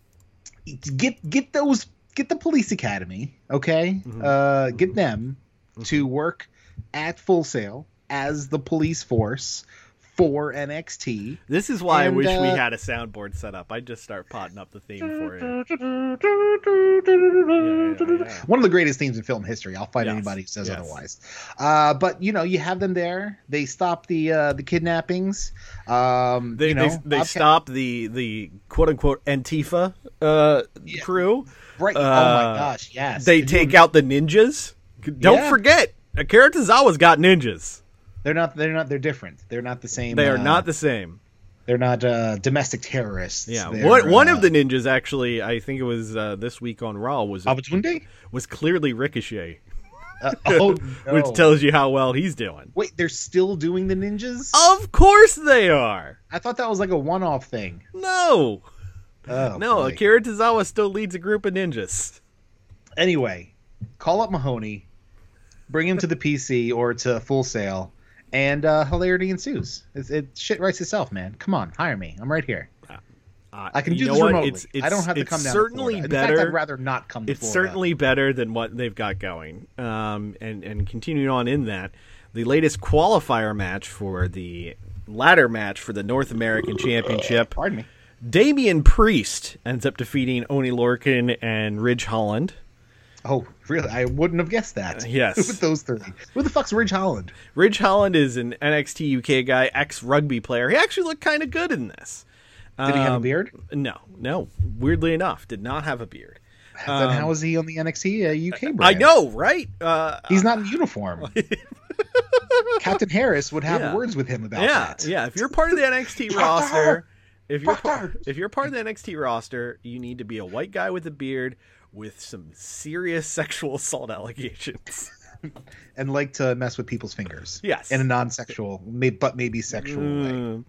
get get those get the police academy, okay? Mm-hmm. Uh, get them to work at Full Sail as the police force for NXT. This is why I And, wish we uh, had a soundboard set up. I'd just start potting up the theme for it. yeah, yeah. One of the greatest themes in film history. I'll fight Yes, anybody who says yes. otherwise. Uh, but you know, you have them there. They stop the uh, the kidnappings. Um, They you know, they, they Bobcat- stopped the the quote unquote Antifa uh, crew. Right. oh uh, my gosh, yes. They Could you take out the ninjas. Don't Yeah. forget, Akira Tozawa's got ninjas. They're not. They're not. They're different. They're not the same. They are uh, not the same. They're not uh, domestic terrorists. Yeah, They're, one one uh, of the ninjas actually, I think it was uh, this week on Raw was Babatunde? was clearly Ricochet, Uh, oh, which tells you how well he's doing. Wait, they're still doing the ninjas? Of course they are. I thought that was like a one-off thing. No, Oh, no, boy. Akira Tozawa still leads a group of ninjas. Anyway, call up Mahoney, bring him to the PC or to Full Sail, and uh, hilarity ensues. It, it shit writes itself, man. Come on, hire me. I'm right here. Uh, I can do this remotely. It's, it's, I don't have to come down. Certainly to better. In fact, I'd rather not come to it's Florida. certainly better than what they've got going. Um, and and continuing on in that, the latest qualifier match for the ladder match for the North American Championship, Pardon me. Damian Priest ends up defeating Oni Lorcan and Ridge Holland. Oh, really? I wouldn't have guessed that. Uh, yes. With those three. Who the fuck's Ridge Holland? Ridge Holland is an NXT UK guy, ex rugby player. He actually looked kind of good in this. Did he have a Um, beard? No, no. Weirdly enough, did not have a beard. then how is he on the NXT uh, UK brand? I know, right? Uh, He's not in uniform. Captain Harris would have Yeah. words with him about yeah, that. yeah. If you're part of the NXT roster, if you're if you're part of the NXT roster, you need to be a white guy with a beard with some serious sexual assault allegations. And like to mess with people's fingers. Yes. In a non-sexual, but maybe sexual way. Mm.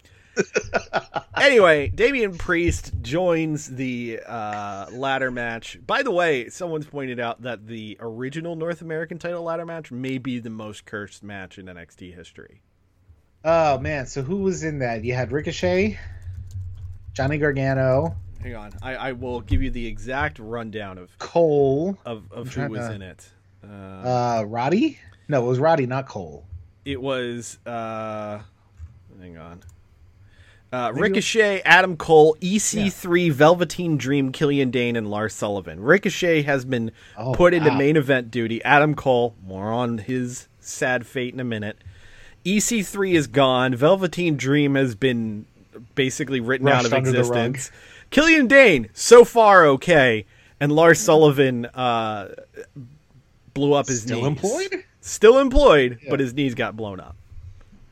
anyway, Damian Priest joins the uh, ladder match. By the way, someone's pointed out that the original North American title ladder match may be the most cursed match in NXT history. Oh man, so who was in that? You had Ricochet, Johnny Gargano, Hang on, I, I will give you the exact rundown of Cole, of, of who was to- in it. Uh, uh, Roddy. No, it was Roddy, not Cole. It was uh hang on. Uh, Ricochet, Adam Cole, EC3, Velveteen Dream, Killian Dain, and Lars Sullivan. Ricochet has been Oh, put into wow. main event duty. Adam Cole, more on his sad fate in a minute. EC3 is gone. Velveteen Dream has been basically written out Rushed of the rug. existence. Killian Dain, so far okay, and Lars Sullivan uh, blew up his Still knees. employed? Still employed, but his knees got blown up.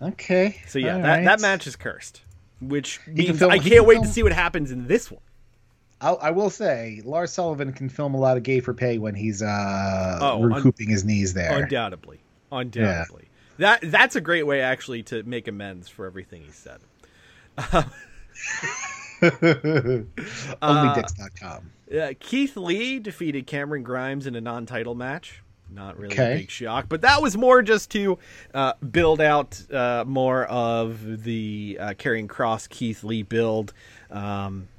Okay. So yeah, all that, right. that match is cursed, which means film- I can't can wait film- to see what happens in this one. I'll, I will say, Lars Sullivan can film a lot of gay for pay when he's uh, Oh, un- recouping his knees there. Undoubtedly, undoubtedly. That that's a great way actually to make amends for everything he said. OnlyDicks.com. Uh, Keith Lee defeated Cameron Grimes in a non-title match. Not really Okay. a big shock, but that was more just to uh, build out uh, more of the uh, Karrion Kross Keith Lee build. Um,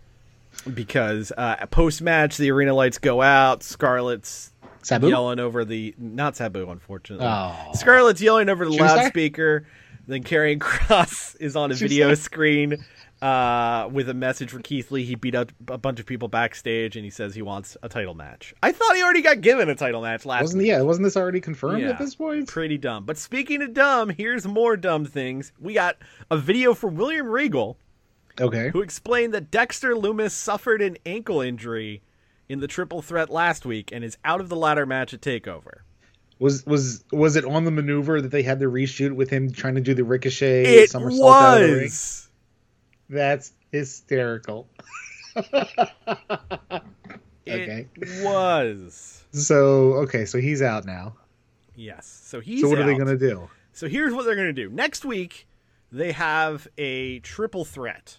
because uh, post match, the arena lights go out. Scarlett's Sabu? yelling over the not Sabu, unfortunately. Oh. Scarlett's yelling over the star? loudspeaker. Then Karrion Kross is on a Shoe video screen uh, with a message for Keith Lee. He beat up a bunch of people backstage, and he says he wants a title match. I thought he already got given a title match last. Wasn't week. yeah? Wasn't this already confirmed Yeah. at this point? Pretty dumb. But speaking of dumb, here's more dumb things. We got a video from William Regal Okay. who explained that Dexter Lumis suffered an ankle injury in the triple threat last week and is out of the ladder match at Takeover. Was was was it on the maneuver that they had to reshoot with him trying to do the ricochet It somersault was. That's hysterical. Okay. It was. So okay, so he's out now. Yes. So he's so what are they gonna do? So here's what they're going to do. Next week, they have a triple threat.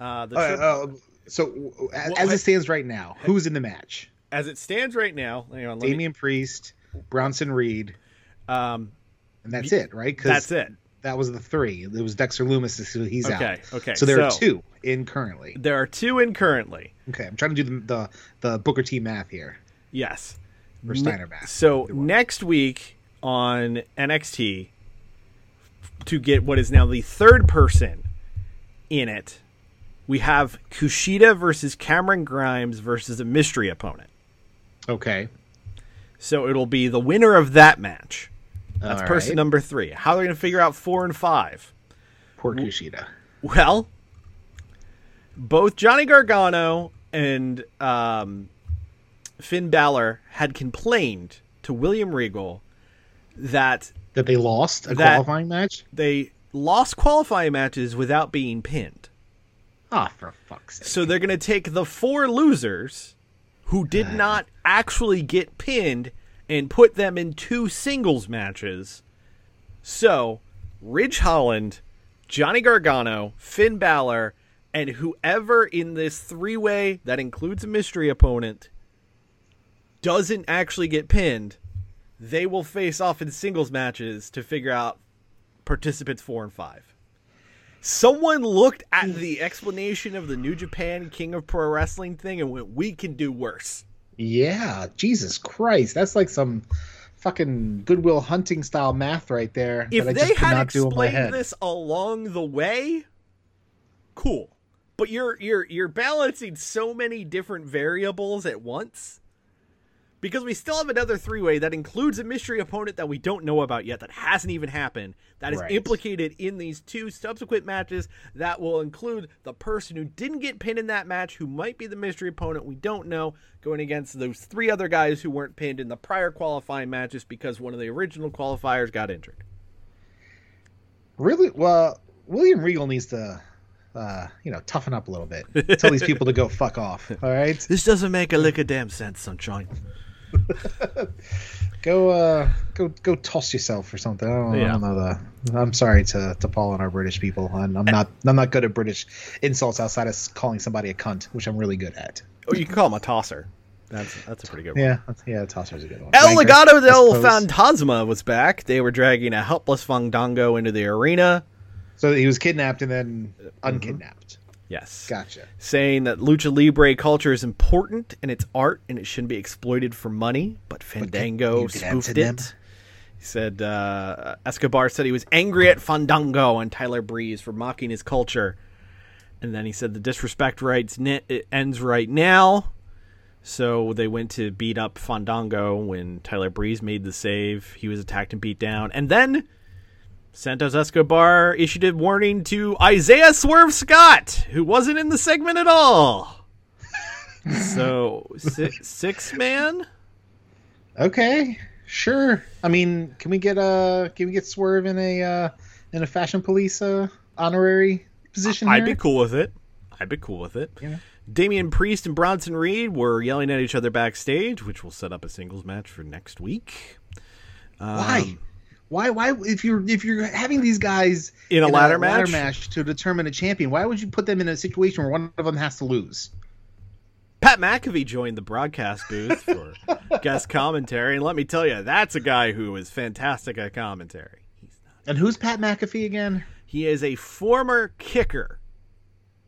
Uh, the Uh, tri- uh, so uh, as it stands right now, who's in the match? as it stands right now, hang on, let me- Damian Priest, Bronson Reed, um, and that's it, right? 'Cause that's it. That was the three. It was Dexter Lumis, so he's out. Okay, okay, So there are two in currently. There are two in currently. Okay, I'm trying to do the the, the Booker T math here. Yes. Or Steiner math. So next week on NXT, to get what is now the third person in it, we have Kushida versus Cameron Grimes versus a mystery opponent. Okay. So it'll be the winner of that match. That's All person right. number three. How are they going to figure out four and five? Poor Kushida. Well, both Johnny Gargano and um, Finn Balor had complained to William Regal that That they lost a qualifying match? they lost qualifying matches without being pinned. Ah, for fuck's sake. So they're going to take the four losers who did not actually get pinned and put them in two singles matches. So, Ridge Holland, Johnny Gargano, Finn Balor, and whoever in this three way that includes a mystery opponent doesn't actually get pinned, they will face off in singles matches to figure out participants four and five. Someone looked at the explanation of the New Japan King of Pro Wrestling thing and went, "We can do worse." Yeah, Jesus Christ. That's like some fucking Goodwill Hunting style math right there. If that I they had explained this along the way, cool. But you're you're you're balancing so many different variables at once. Because we still have another three way that includes a mystery opponent that we don't know about yet, that hasn't even happened, that is Right. implicated in these two subsequent matches that will include the person who didn't get pinned in that match, who might be the mystery opponent we don't know, going against those three other guys who weren't pinned in the prior qualifying matches because one of the original qualifiers got injured. Really? Well, William Regal needs to, uh, you know, toughen up a little bit. Tell these people to go fuck off. All right, This doesn't make a lick of damn sense, sunshine. go, uh, go, go toss yourself or something. I don't, I Yeah. don't know the. I'm sorry to to Paul and our British people. I'm, I'm not. I'm not good at British insults outside of calling somebody a cunt, which I'm really good at. Oh, you can call him a tosser. That's that's a pretty good one. Yeah, yeah. Tosser's a good one. El Legado del. Fantasma was back. They were dragging a helpless Fandango into the arena. So he was kidnapped and then unkidnapped. Yes. Gotcha. Saying that lucha libre culture is important and it's art and it shouldn't be exploited for money, but Fandango could spoofed it. said uh, Escobar said he was angry at Fandango and Tyler Breeze for mocking his culture, and then he said the disrespect rights it ends right now. So they went to beat up Fandango when Tyler Breeze made the save. He was attacked and beat down, and then Santos Escobar issued a warning to Isaiah Swerve Scott, who wasn't in the segment at all. so si- six man. Okay, sure. I mean, can we get uh can we get Swerve in a uh in a fashion police uh honorary position? I'd here? be cool with it. I'd be cool with it. Yeah. Damian Priest and Bronson Reed were yelling at each other backstage, which will set up a singles match for next week. Um, Why? Why? Why? If you're if you're having these guys In a ladder match? match to determine a champion, why would you put them in a situation where one of them has to lose? Pat McAfee joined the broadcast booth for guest commentary, and let me tell you, that's a guy who is fantastic at commentary. And who's Pat McAfee again? He is a former kicker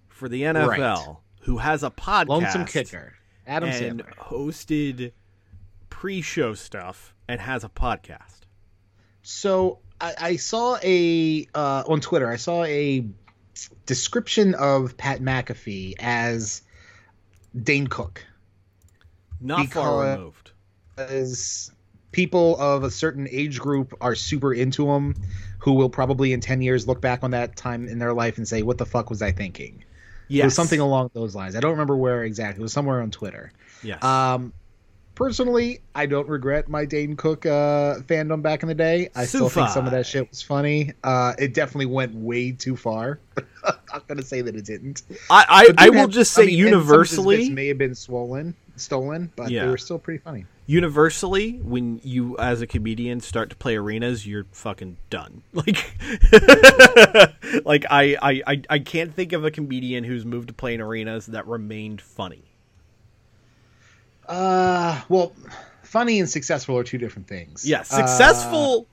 for the NFL Right. who has a podcast. Lonesome kicker, Adam and Sandler. hosted pre-show stuff and has a podcast. So I, I saw a uh, on Twitter. I saw a description of Pat McAfee as Dane Cook. Not far removed. as people of a certain age group are super into him who will probably in 10 years look back on that time in their life and say what the fuck was i thinking Yes. it was something along those lines i don't remember where exactly it was somewhere on twitter Yes. um personally i don't regret my dane cook uh fandom back in the day i still think some of that shit was funny uh it definitely went way too far i'm not gonna say that it didn't I I, I will just say mean, of his universally, may have been swollen stolen but Yeah. they were still pretty funny universally, when you as a comedian start to play arenas, you're fucking done. Like, like I, I I I can't think of a comedian who's moved to playing arenas that remained funny. Uh, well, funny and successful are two different things. Yeah, Uh, successful.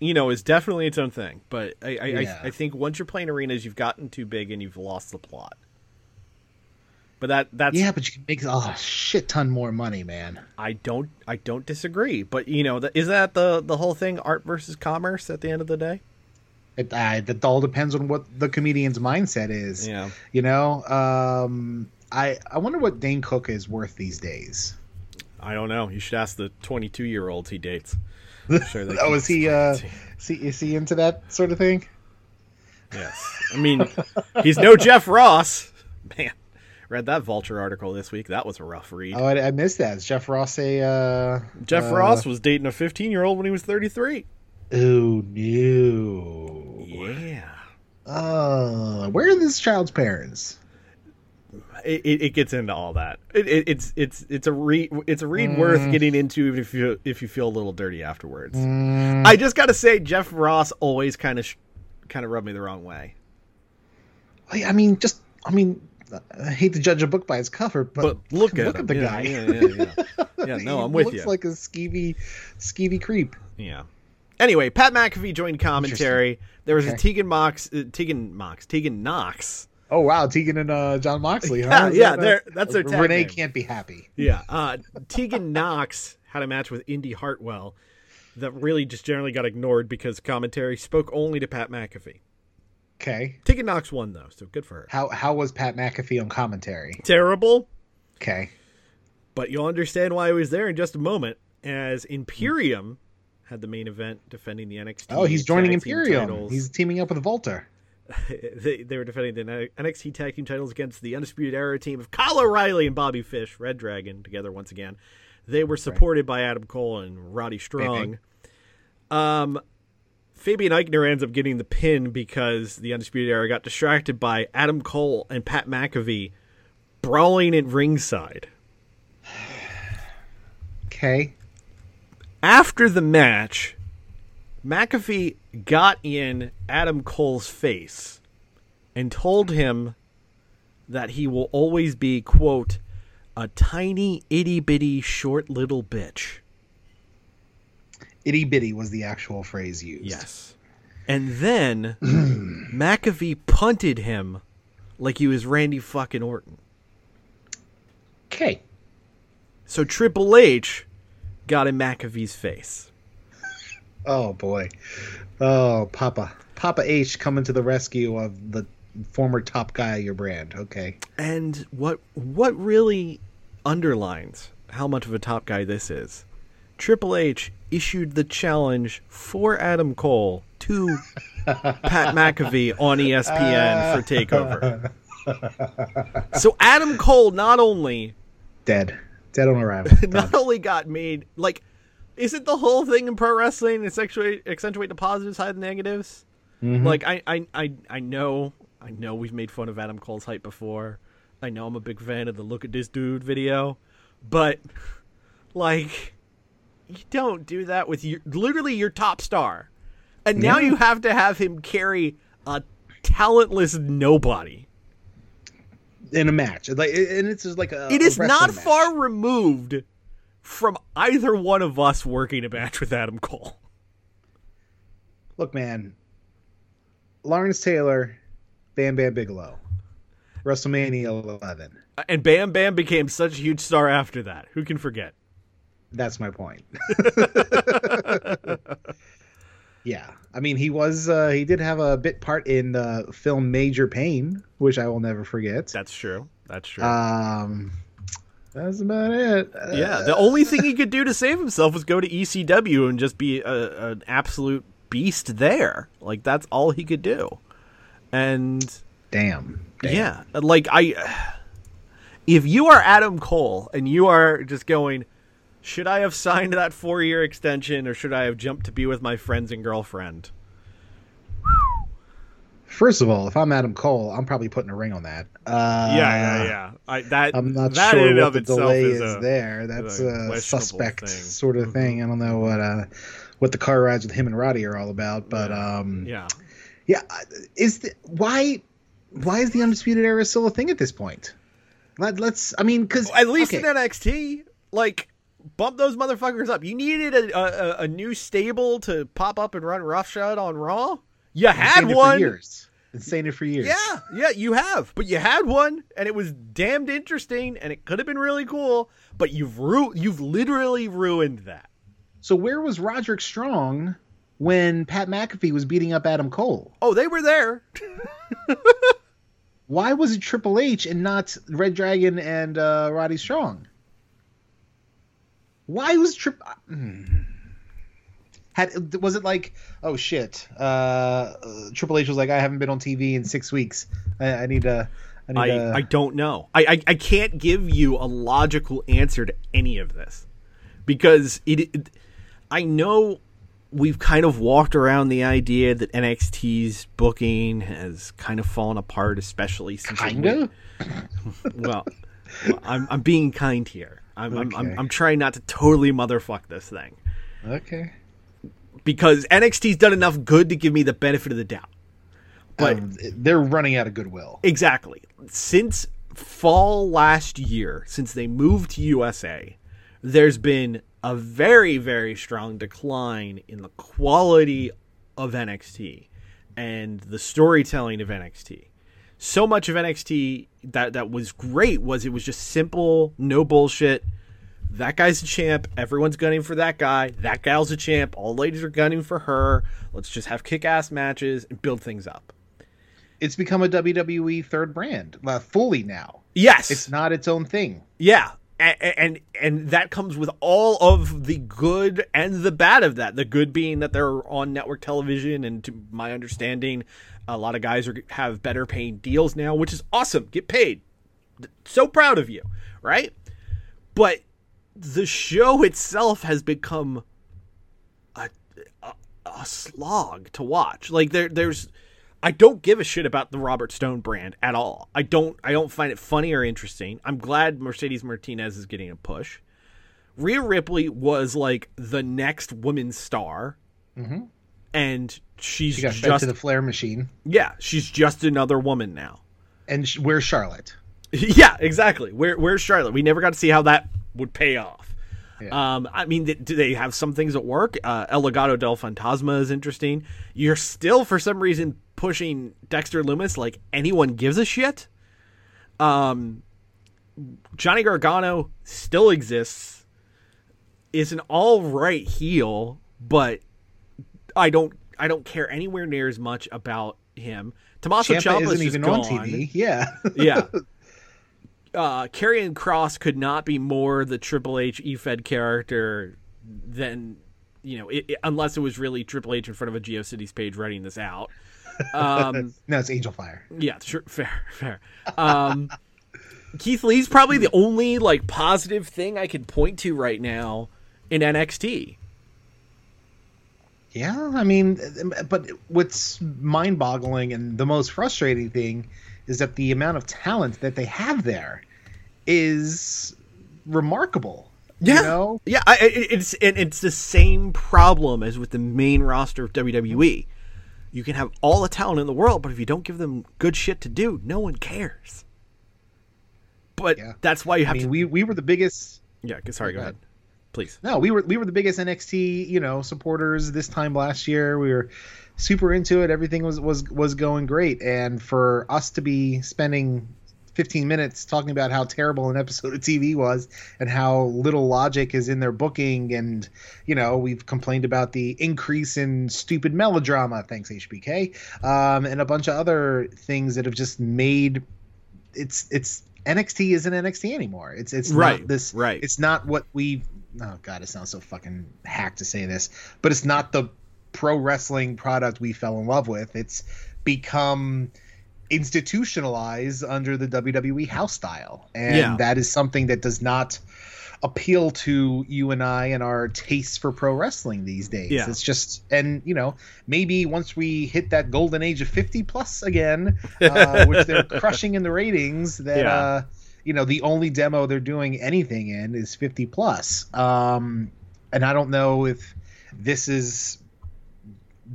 you know, is definitely its own thing, but I I, Yeah. I I think once you're playing arenas, you've gotten too big and you've lost the plot. But that that's yeah, but you can make a shit ton more money, man. I don't I don't disagree, but you know, is that the the whole thing art versus commerce at the end of the day? It, uh, that all depends on what the comedian's mindset is. Yeah. You know, um, I I wonder what Dane Cook is worth these days. I don't know. You should ask the 22 year olds he dates. I'm sure they Oh, is he uh, is he, is he into that sort of thing? Yes. I mean, he's no Jeff Ross. Man, read that Vulture article this week. That was a rough read. Oh, I, I missed that. Is Jeff Ross a uh, Jeff uh, Ross was dating a 15 year old when he was 33. Oh no. Yeah. Uh, where are this child's parents? It, it, gets into all that. It, it, it's it's it's a read it's a read worth getting into even if you if you feel a little dirty afterwards. I just got to say Jeff Ross always kind of sh- kind of rubbed me the wrong way. I I mean, just I mean, I hate to judge a book by its cover, but, But look at look him. at the Yeah, guy. Yeah, yeah, yeah. Yeah, no, I'm with looks you. like a skeevy, skeevy creep. Yeah. Anyway, Pat McAfee joined commentary. There was a Tegan Mox, uh, Tegan Mox, Tegan Nox. Oh wow, Tegan and uh, John Moxley. Yeah, huh? Yeah, uh, that's their tag Renee name. can't be happy. Yeah. Uh, Tegan Nox had a match with Indi Hartwell that really just generally got ignored because commentary spoke only to Pat McAfee. Okay, Tegan Nox won though, so good for her. how how was Pat McAfee on commentary? Terrible, Okay, but you'll understand why he was there in just a moment. As Imperium had the main event defending the NXT. oh, he's joining Imperium. titles. He's teaming up with Walter. they, they were defending the NXT Tag Team titles against the Undisputed Era team of Kyle O'Reilly and Bobby Fish, Red Dragon, together once again. They were supported by Adam Cole and Roddy Strong. Um, Fabian Aichner ends up getting the pin because the Undisputed Era got distracted by Adam Cole and Pat McAfee brawling at ringside. Okay, After the match, McAfee got in Adam Cole's face and told him that he will always be, quote, a tiny, itty bitty, short little bitch. itty bitty was the actual phrase used. Yes. And then McAfee punted him like he was Randy fucking Orton. Okay. So Triple H got in McAfee's face. Oh boy. Oh, Papa. Papa H coming to the rescue of the former top guy of your brand. Okay. And what what really underlines how much of a top guy this is? Triple H issued the challenge for Adam Cole to Pat McAfee on ESPN for Takeover. So Adam Cole not only Dead. Dead on arrival. not only got made like isn't the whole thing in pro wrestling accentuate accentuate the positives hide the negatives mm-hmm. like I, I i i know i know we've made fun of adam cole's hype before i know i'm a big fan of the look at this dude video but like you don't do that with your literally your top star and now Yeah. you have to have him carry a talentless nobody in a match. Like and it's just like a it is not match. far removed from either one of us working a match with Adam Cole. Look, man. Lawrence Taylor, Bam Bam Bigelow. WrestleMania 11. And Bam Bam became such a huge star after that. Who can forget? That's my point. yeah. I mean, he was uh he did have a bit part in the film Major Payne, which I will never forget. That's true. That's true. Um that's about it. Yeah, the only thing he could do to save himself was go to ECW and just be a, an absolute beast there. Like that's all he could do. And damn. damn. Yeah, like I if you are Adam Cole and you are just going should I have signed that 4-year extension or should I have jumped to be with my friends and girlfriend? First of all, if I'm Adam Cole, I'm probably putting a ring on that. Uh, yeah, yeah, yeah. I that I'm not that sure what the delay is, is, a- there. That's a a, suspect thing. Sort of thing. I don't know what uh what the car rides with him and Roddy are all about, but um Yeah. yeah, is the, why why is the undisputed era still a thing at this point? Let, let's I mean cuz At least okay, in NXT, like bump those motherfuckers up. You needed a, a, a new stable to pop up and run roughshod on Raw. You had one. years. Been saying it for years. Yeah, yeah, you have, but you had one, and it was damned interesting, and it could have been really cool. But you've ru- you've literally ruined that. So where was Roderick Strong when Pat McAfee was beating up Adam Cole? Oh, they were there. Why was it Triple H and not Red Dragon and uh, Roddy Strong? Why was Trip? Hmm. Had was it like oh shit? Uh, Triple H was like I haven't been on TV in six weeks. I, I need to. I need I, to. I don't know. I, I I can't give you a logical answer to any of this because it, it I know we've kind of walked around the idea that NXT's booking has kind of fallen apart, especially since Kinda. well, I'm I'm being kind here. I'm, I'm I'm I'm trying not to totally motherfuck this thing Okay. Because NXT's done enough good to give me the benefit of the doubt. But Um, they're running out of goodwill. Exactly. Since fall last year, since they moved to USA, there's been a very, very strong decline in the quality of NXT and the storytelling of NXT. So much of NXT that that was great was it was just simple, no bullshit. That guy's a champ. Everyone's gunning for that guy. That gal's a champ. All ladies are gunning for her. Let's just have kick-ass matches and build things up. It's become a WWE third brand, uh, fully now. Yes, It's not its own thing. Yeah, and, and and that comes with all of the good and the bad of that. The good being that they're on network television, and to my understanding, a lot of guys are have better paying deals now, which is awesome. Get paid. So proud of you, right? But the show itself has become a a, a slog to watch. Like there there's I don't give a shit about the Robert Stone brand at all. I don't I don't find it funny or interesting. I'm glad Mercedes Martinez is getting a push. Rhea Ripley was like the next women's star. Mm-hmm. And she's She got just to the Flair machine. yeah, she's just another woman now. And sh- where's Charlotte? yeah, exactly. Where where's Charlotte? We never got to see how that would pay off. Yeah. Um, I mean, do they have some things that work? Uh, El Legado del Fantasma is interesting. You're still, for some reason, pushing Dexter Lumis like anyone gives a shit. Um, Johnny Gargano still exists. Is an all right heel, but I don't I don't care anywhere near as much about him. Tommaso Ciampa Ciampa isn't is even gone. on TV. Yeah. yeah. Uh, Karrion Kross could not be more the Triple H E-Fed character than you know, it, it- unless it was really Triple H in front of a GeoCities page writing this out. Um, no, it's Angel Fire. yeah, sure, fair, fair. Um, Keith Lee's probably the only like positive thing I can point to right now in NXT. Yeah, I mean, but what's mind-boggling and the most frustrating thing is that the amount of talent that they have there is remarkable. Yeah, You know? yeah. I, I- it's and it's the same problem as with the main roster of WWE. You can have all the talent in the world, but if you don't give them good shit to do, no one cares. But Yeah. that's why you I have mean, to. we we were the biggest yeah, sorry. Go Go ahead, ahead. please. No, we were we were the biggest NXT, you know, supporters this time last year. We were super into it. Everything was was was going great, and for us to be spending 15 minutes talking about how terrible an episode of TV was and how little logic is in their booking, and you know, we've complained about the increase in stupid melodrama, thanks HBK, um, and a bunch of other things that have just made it's it's NXT isn't NXT anymore. It's it's Right, not this right. It's not what we. Oh god, it sounds so fucking hack to say this, but it's not the pro wrestling product we fell in love with. It's become institutionalized under the WWE house style, and Yeah. that is something that does not appeal to you and I and our tastes for pro wrestling these days. Yeah. It's just, and you know, maybe once we hit that golden age of 50 plus again, uh, which they're crushing in the ratings, that, Yeah. uh, you know, the only demo they're doing anything in is 50 plus. Um, and I don't know if this is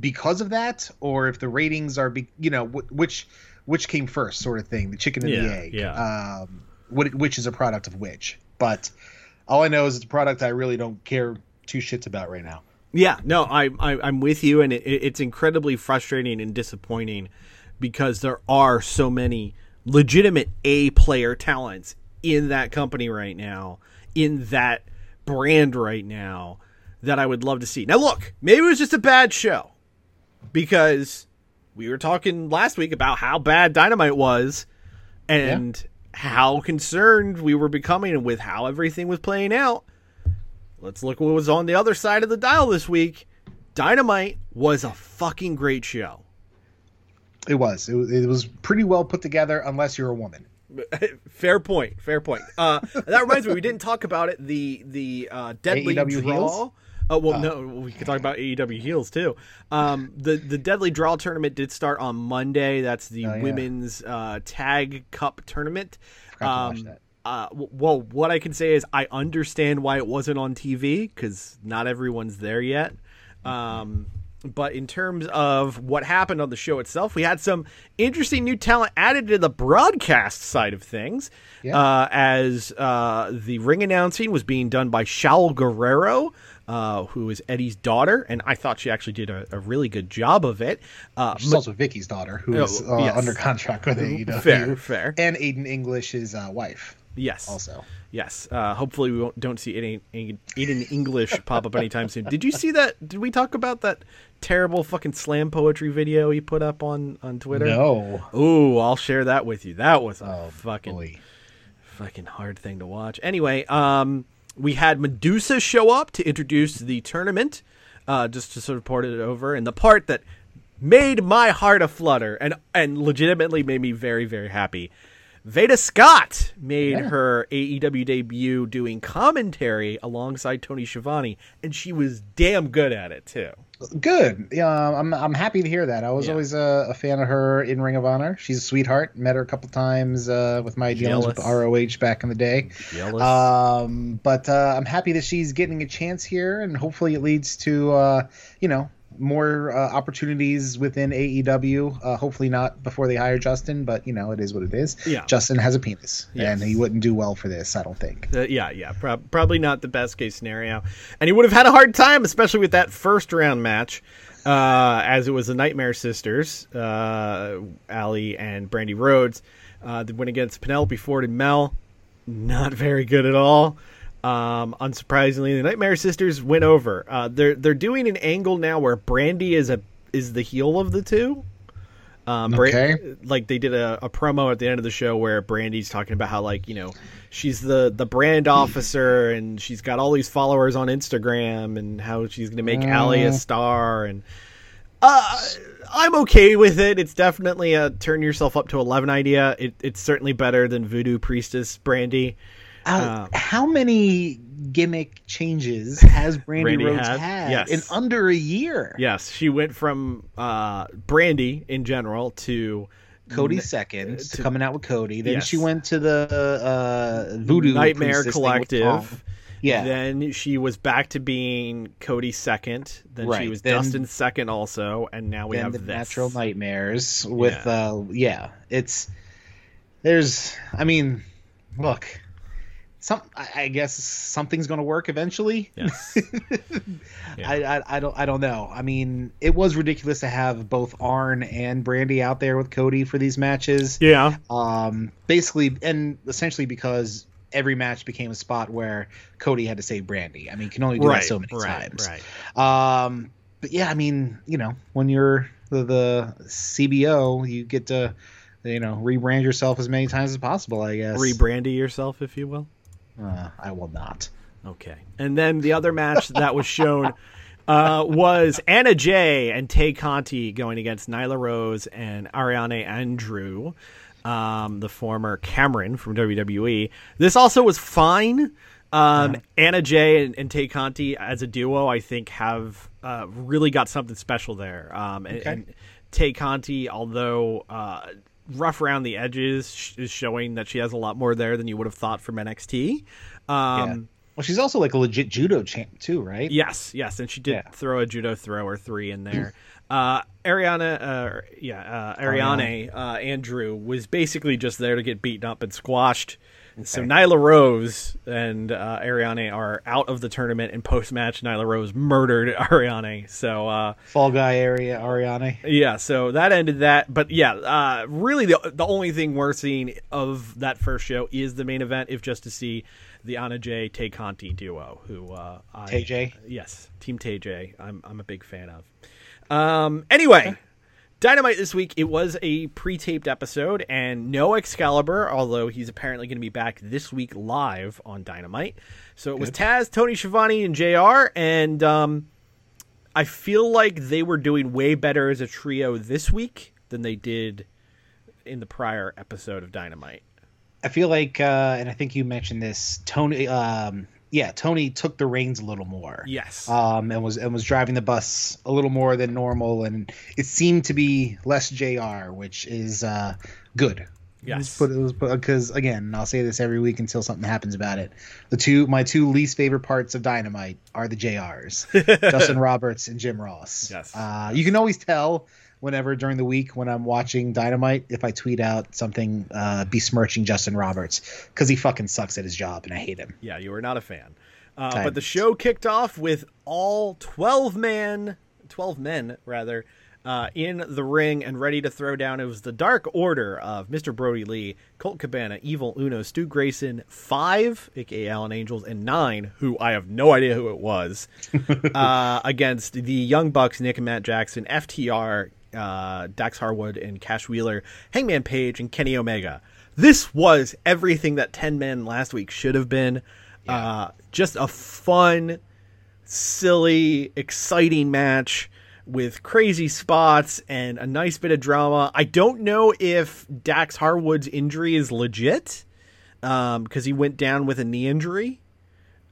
because of that or if the ratings are, be, you know, wh- which, which came first sort of thing, the chicken and Yeah, the egg, yeah. um, what, which is a product of which, but all I know is it's a product I really don't care two shits about right now. Yeah, no, I, I I'm with you, and it, it's incredibly frustrating and disappointing because there are so many legitimate A player talents in that company right now, in that brand right now, that I would love to see. Now, look, maybe it was just a bad show because we were talking last week about how bad Dynamite was and how concerned we were becoming with how everything was playing out. Let's look what was on the other side of the dial this week. Dynamite was a fucking great show. It was. It, was- it was pretty well put together, unless you're a woman. fair point. Fair point. Uh, that reminds me, we didn't talk about it. The the uh, deadly AEW draw. heels? Oh well, no, we could talk about AEW heels too. Um, the the deadly draw tournament did start on Monday. That's the Oh, yeah. women's uh, tag cup tournament. Forgot to watch Um, that. Uh, well, what I can say is I understand why it wasn't on TV because not everyone's there yet. Um, but in terms of what happened on the show itself, we had some interesting new talent added to the broadcast side of things. Yeah. Uh, as uh, the ring announcing was being done by Shaul Guerrero, uh, who is Eddie's daughter, and I thought she actually did a, a really good job of it. Uh, She's also Vickie's daughter, who is Oh, uh, yes. under contract with AEW. Fair, fair. And Aiden English's uh, wife, yes, also. Yes. Uh, hopefully, we won't, don't see any, any Aiden English pop up anytime soon. Did you see that? Did we talk about that terrible fucking slam poetry video he put up on on Twitter? No. Ooh, I'll share that with you. That was a Oh, fucking boy. fucking hard thing to watch. Anyway, um, we had Madusa show up to introduce the tournament, uh, just to sort of port it over, and the part that made my heart aflutter and and legitimately made me very very happy. Veda Scott made her AEW debut doing commentary alongside Tony Schiavone, and she was damn good at it too. Good. Yeah, I'm I'm happy to hear that. I was Yeah. always a, a fan of her in Ring of Honor. She's a sweetheart. Met her a couple times uh, with my dealings with ROH back in the day. Jealous. Um, but uh, I'm happy that she's getting a chance here, and hopefully it leads to uh, you know more uh, opportunities within AEW. Uh, hopefully not before they hire Justin, but you know it is what it is. Yeah. Justin has a penis, Yes. and he wouldn't do well for this. I don't think. Uh, yeah, yeah, prob- probably not the best case scenario, and he would have had a hard time, especially with that first round match, uh, as it was the Nightmare Sisters, uh, Allie and Brandi Rhodes, uh, that went against Penelope Ford and Mel. Not very good at all. Um, unsurprisingly, the Nightmare Sisters went over. Uh, they're they're doing an angle now where Brandi is a is the heel of the two. Um, Okay. like they did a, a promo at the end of the show where Brandi's talking about how like you know she's the the brand officer and she's got all these followers on Instagram and how she's going to make Allie a star and uh, I'm okay with it. It's definitely a turn yourself up to eleven idea. It, it's certainly better than Voodoo Priestess Brandi. Uh, Uh, how many gimmick changes has Brandi, Brandi Rhodes had? had, Yes. in under a year? Yes, she went from uh, Brandi in general to Cody second, to- coming out with Cody. Then Yes. she went to the uh, Voodoo Nightmare Priestess thing with Tom. Collective. Yeah, Then she was back to being Cody second. Then she was then- Dustin second also, and now we have the this. Natural Nightmares with Yeah. uh yeah, it's there's I mean, look, some I, I guess something's gonna work eventually. Yes. Yeah. I, I I don't I don't know. I mean, it was ridiculous to have both Arn and Brandi out there with Cody for these matches. yeah. Um, basically, and essentially because every match became a spot where Cody had to save Brandi. I mean, you can only do Right. that so many right. times. Right. Um, but yeah, I mean, you know, when you're the, the CBO, you get to, you know, rebrand yourself as many times as possible. I guess. Rebrandy yourself, if you will. Uh, I will not. Okay. And then the other match that was shown uh, was Anna Jay and Tay Conti going against Nyla Rose and Ariane Andrew, um, the former Cameron from WWE. This also was fine. Um, Anna Jay and, and Tay Conti as a duo, I think, have uh, really got something special there. Um, and, Okay. and Tay Conti, although uh, rough around the edges, is showing that she has a lot more there than you would have thought from NXT. Um, yeah. Well, she's also like a legit judo champ too, right? Yes, yes, and she did Yeah. throw a judo throw or three in there. Uh, Ariana, uh, yeah, uh, Ariane uh, Andrew was basically just there to get beaten up and squashed. So Nyla Rose and uh, Ariane are out of the tournament, and post match, Nyla Rose murdered Ariane. So uh, Fall guy area, Ariane. yeah, so that ended that. But yeah, uh, really the the only thing we're seeing of that first show is the main event, if just to see the Anna Jay Tay Conti duo, who uh, I, Tay J? yes, Team Tay J, I'm I'm a big fan of. Um, anyway. Dynamite this week. It was a pre-taped episode, and no Excalibur, although he's apparently going to be back this week live on Dynamite. So it was Taz, Tony Schiavone, and Jr. And um, I feel like they were doing way better as a trio this week than they did in the prior episode of Dynamite. I feel like, uh, and I think you mentioned this, Tony. Um, yeah, Tony took the reins a little more. Yes. Um, and was and was driving the bus a little more than normal, and it seemed to be less Jr., which is uh, good. Yes. But it was because again, I'll say this every week until something happens about it. The two my two least favorite parts of Dynamite are the JRs, Justin Roberts and Jim Ross. Yes. Uh, you can always tell whenever during the week when I'm watching Dynamite if I tweet out something uh, besmirching Justin Roberts because he fucking sucks at his job and I hate him. Yeah, you were not a fan. Uh, but the show kicked off with all 12 man, 12 men rather, uh, in the ring and ready to throw down. It was the Dark Order of Mr. Brodie Lee, Colt Cabana, Evil Uno, Stu Grayson, five, aka Alan Angels, and nine, who I have no idea who it was, uh, against the Young Bucks, Nick and Matt Jackson, FTR, uh, Dax Harwood, and Cash Wheeler, Hangman Page, and Kenny Omega. This was everything that 10 men last week should have been. Uh, just a fun, silly, exciting match with crazy spots and a nice bit of drama. I don't know if Dax Harwood's injury is legit because he went down with a knee injury.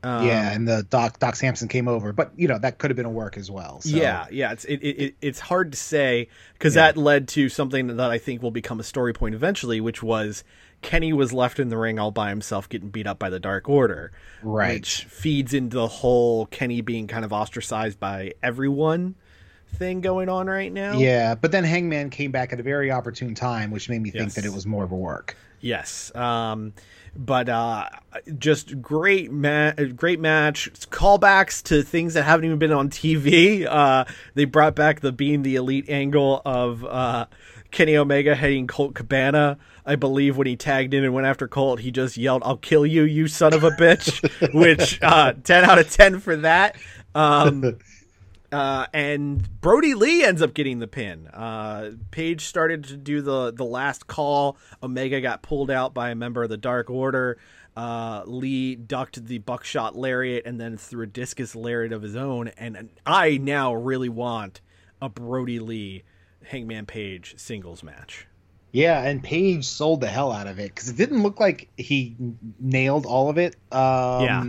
Um, yeah, and the Doc Doc Sampson came over, but you know that could have been a work as well. So. Yeah, yeah, it's it, it, it it's hard to say because that led to something that I think will become a story point eventually, which was Kenny was left in the ring all by himself, getting beat up by the Dark Order, Right. Which feeds into the whole Kenny being kind of ostracized by everyone thing going on right now. Yeah, but then Hangman came back at a very opportune time, which made me think Yes. that it was more of a work. Yes. Um, but uh, just great, ma- great match. Callbacks to things that haven't even been on TV. Uh, they brought back the being the elite angle of uh, Kenny Omega heading Colt Cabana. I believe when he tagged in and went after Colt, he just yelled, "I'll kill you, you son of a bitch!" Which uh, ten out of ten for that. Um, uh, and Brodie Lee ends up getting the pin. Uh, Page started to do the the last call. Omega got pulled out by a member of the Dark Order. Uh, Lee ducked the buckshot lariat and then threw a discus lariat of his own. And, I now really want a Brodie Lee Hangman Page singles match. Yeah, and Page sold the hell out of it because it didn't look like he nailed all of it. Um, Yeah.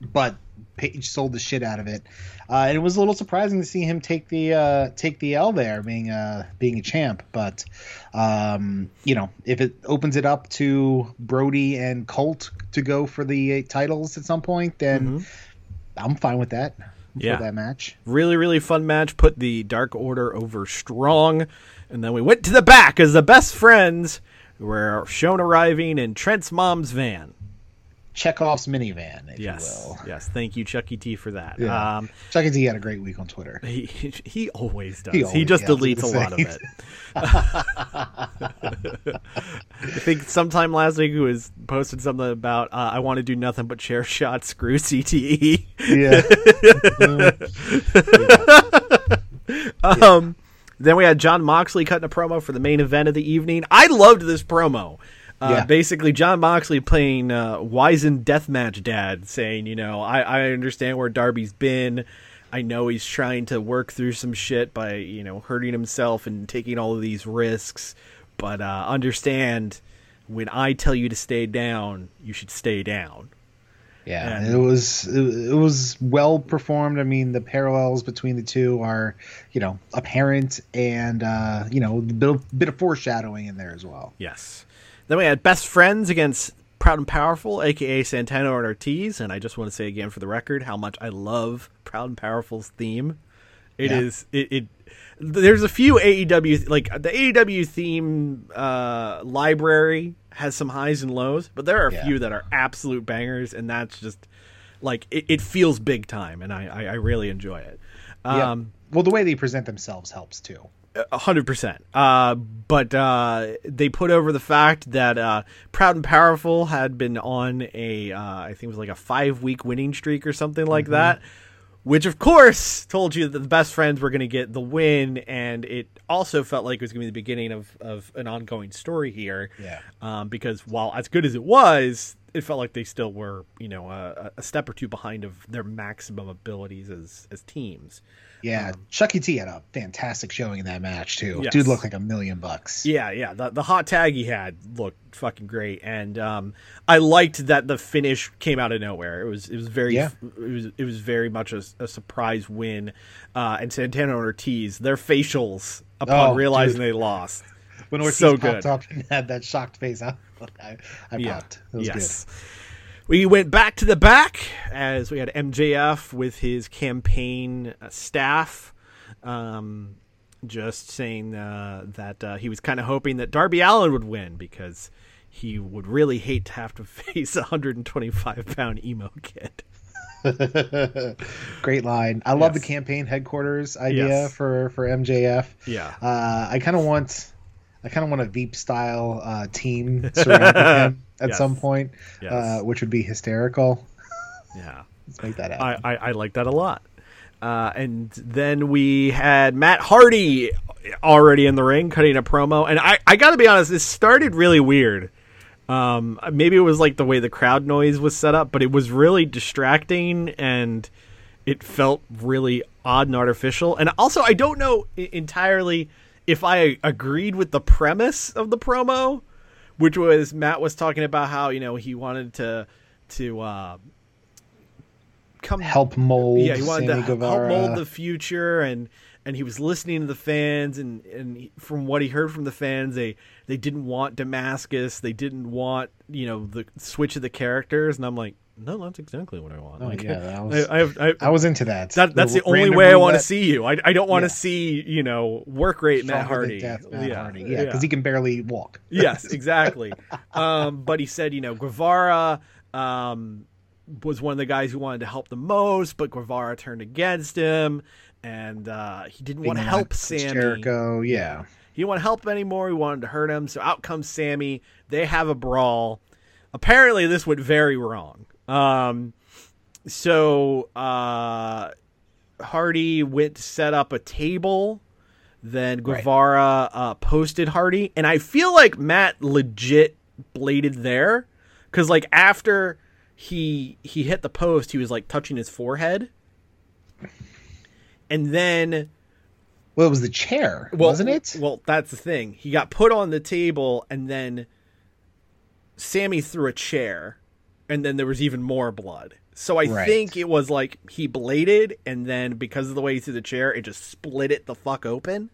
but Page sold the shit out of it, uh, and it was a little surprising to see him take the uh, take the L there, being a being a champ. But um, you know, if it opens it up to Brodie and Colt to go for the uh, titles at some point, then I'm fine with that. Yeah. for that match. Really, really fun match. Put the Dark Order over strong. And then we went to the back as the best friends were shown arriving in Trent's mom's van. Chekhov's minivan, if Yes. you will. Yes. Thank you, Chucky T, for that. Yeah. Um, Chucky T had a great week on Twitter. he, he always does. He He, just yeah, deletes a lot of it. I think sometime last week he was posted something about uh, I want to do nothing but chair shot. Screw CTE. Yeah. Um, then we had Jon Moxley cutting a promo for the main event of the evening. I loved this promo. Uh, Yeah. Basically, Jon Moxley playing uh, Wizen Deathmatch Dad, saying, you know, I, I understand where Darby's been. I know he's trying to work through some shit by, you know, hurting himself and taking all of these risks. But uh, understand, when I tell you to stay down, you should stay down. Yeah, And- it was it, it was well performed. I mean, the parallels between the two are, you know, apparent, and uh, you know, a bit of, bit of foreshadowing in there as well. Yes. Then we had Best Friends against Proud and Powerful, aka Santana and Ortiz. And I just want to say again for the record how much I love Proud and Powerful's theme. It Yeah. is it, it. There's a few AEW like the AEW theme uh, library has some highs and lows, but there are a Yeah. few that are absolute bangers, and that's just like it, it feels big time, and I I, I really enjoy it. Yeah. Um, well, the way they present themselves helps too. A hundred percent. Uh, but uh, they put over the fact that uh, Proud and Powerful had been on a, uh, I think it was like a five week winning streak or something like that, which of course told you that the best friends were going to get the win, and it also felt like it was going to be the beginning of of an ongoing story here. Yeah. Um, because while as good as it was. It felt like they still were, you know, a, a step or two behind of their maximum abilities as as teams. Yeah, Chucky T had a fantastic showing in that match too. Yes. Dude looked like a million bucks. Yeah, yeah. The the hot tag he had looked fucking great, and um, I liked that the finish came out of nowhere. It was it was very Yeah. it was it was very much a, a surprise win. Uh, and Santana and Ortiz, their facials upon Oh, realizing dude. they lost. When Ortiz So popped good. up and had that shocked face, I, I, I Yeah. popped. It was yes. We went back to the back as we had MJF with his campaign uh, staff, um, just saying uh, that uh, he was kind of hoping that Darby Allin would win because he would really hate to have to face a 125 pound emo kid. Great line. I love Yes. the campaign headquarters idea Yes. for for MJF. Yeah. Uh, I kind of want, I kind of want a Veep style uh, team surrounding him at Yes. some point, Yes. uh, which would be hysterical. Yeah. Let's make that happen. I, I, I like that a lot. Uh, and then we had Matt Hardy already in the ring cutting a promo. And I, I got to be honest, this started really weird. Um, maybe it was like the way the crowd noise was set up, but it was really distracting and it felt really odd and artificial. And also, I don't know entirely if I agreed with the premise of the promo, which was Matt was talking about how you know he wanted to to uh, come help mold. yeah, he wanted Sammy to help mold the future, and and he was listening to the fans, and and he- from what he heard from the fans, they they didn't want Damascus, they didn't want you know the switch of the characters, and I'm like, no, that's exactly what I want. Oh, like, yeah, that was- I, I, I, I was into that. that, that's the, only way I want to see you. I, I don't want to Yeah. see you know work rate Matt Hardy. death Matt yeah, Hardy. Yeah, because he can barely walk. yes, exactly. um, but he said, you know, Guevara um, was one of the guys who wanted to help the most, but Guevara turned against him, and uh, he didn't want to help Sammy. Jericho. Yeah. He didn't want to help him anymore. He wanted to hurt him. So out comes Sammy. They have a brawl. Apparently, this went very wrong. Um, so uh, Hardy went to set up a table. Then Guevara uh, posted Hardy, and I feel like Matt legit bladed there, because like after he he hit the post, he was like touching his forehead, and then Well, it was the chair, well, wasn't it? Well, that's the thing. He got put on the table, and then Sammy threw a chair, and then there was even more blood. So I Right. think it was like he bladed, and then because of the way he threw the chair, it just split it the fuck open.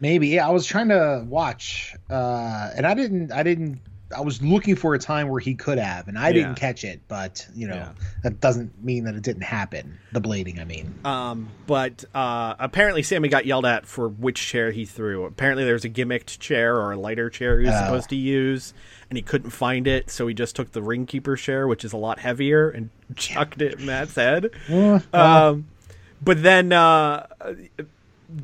Maybe. Yeah, I was trying to watch, uh, and I didn't. I didn't. I was looking for a time where he could have, and I Yeah. didn't catch it. But you know, Yeah. that doesn't mean that it didn't happen. The blading, I mean. Um, but uh, apparently Sammy got yelled at for which chair he threw. Apparently there was a gimmicked chair or a lighter chair he was Oh. supposed to use, and he couldn't find it, so he just took the ring keeper chair, which is a lot heavier, and chucked it at Matt's head. Um, but then uh,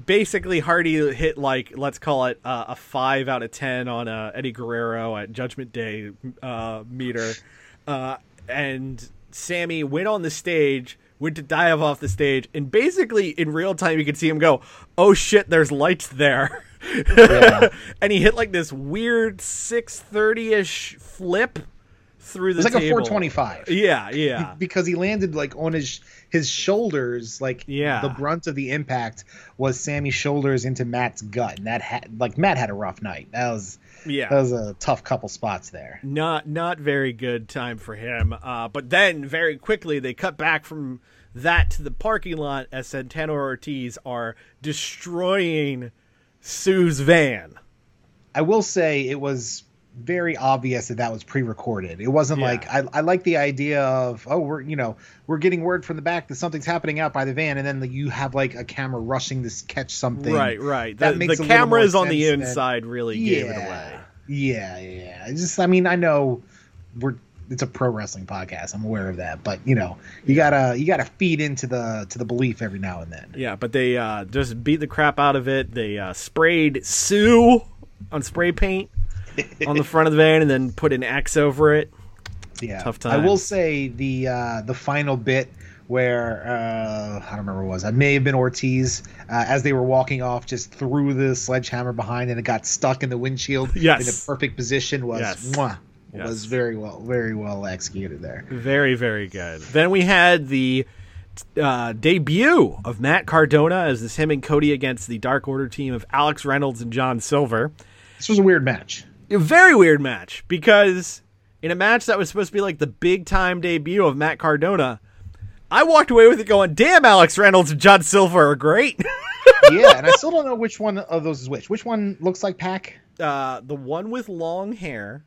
basically Hardy hit like let's call it uh, a five out of ten on uh, Eddie Guerrero at Judgment Day uh, meter, uh, and Sammy went on the stage, went to dive off the stage, and basically in real time you could see him go, "Oh shit, there's lights there." and he hit like this weird 630-ish flip through the It was like a 425. Yeah, yeah. because he landed like on his his shoulders like Yeah. the brunt of the impact was Sammy's shoulders into Matt's gut and that had like Matt had a rough night that was Yeah. that was a tough couple spots there not not very good time for him. Uh, but then very quickly they cut back from that to the parking lot as Santana Ortiz are destroying Sue's van. I will say it was very obvious that that was pre-recorded it wasn't Yeah. like I, I like the idea of oh we're you know we're getting word from the back that something's happening out by the van and then the, you have like a camera rushing to catch something Right, right. that The, makes the a little more cameras on the than- inside really gave it away. Yeah, yeah. It's just, I mean, I know we're it's a pro wrestling podcast. I'm aware of that, but you know, you gotta you gotta feed into the to the belief every now and then. Yeah, but they uh, just beat the crap out of it. They uh, sprayed Sue on spray paint on the front of the van and then put an X over it. Yeah, Tough time. I will say the uh, the final bit where uh, I don't remember what it was. I may have been Ortiz uh, as they were walking off, just threw the sledgehammer behind and it got stuck in the windshield Yes. in a perfect position. Was Yes. mwah, Yes. was very well very well executed there. Very, very good. Then we had the uh, debut of Matt Cardona as this him and Cody against the Dark Order team of Alex Reynolds and John Silver. This was a weird match. A very weird match because in a match that was supposed to be like the big time debut of Matt Cardona, I walked away with it going, "Damn, Alex Reynolds and John Silver are great." yeah, and I still don't know which one of those is which. Which one looks like Pac? uh, the one with long hair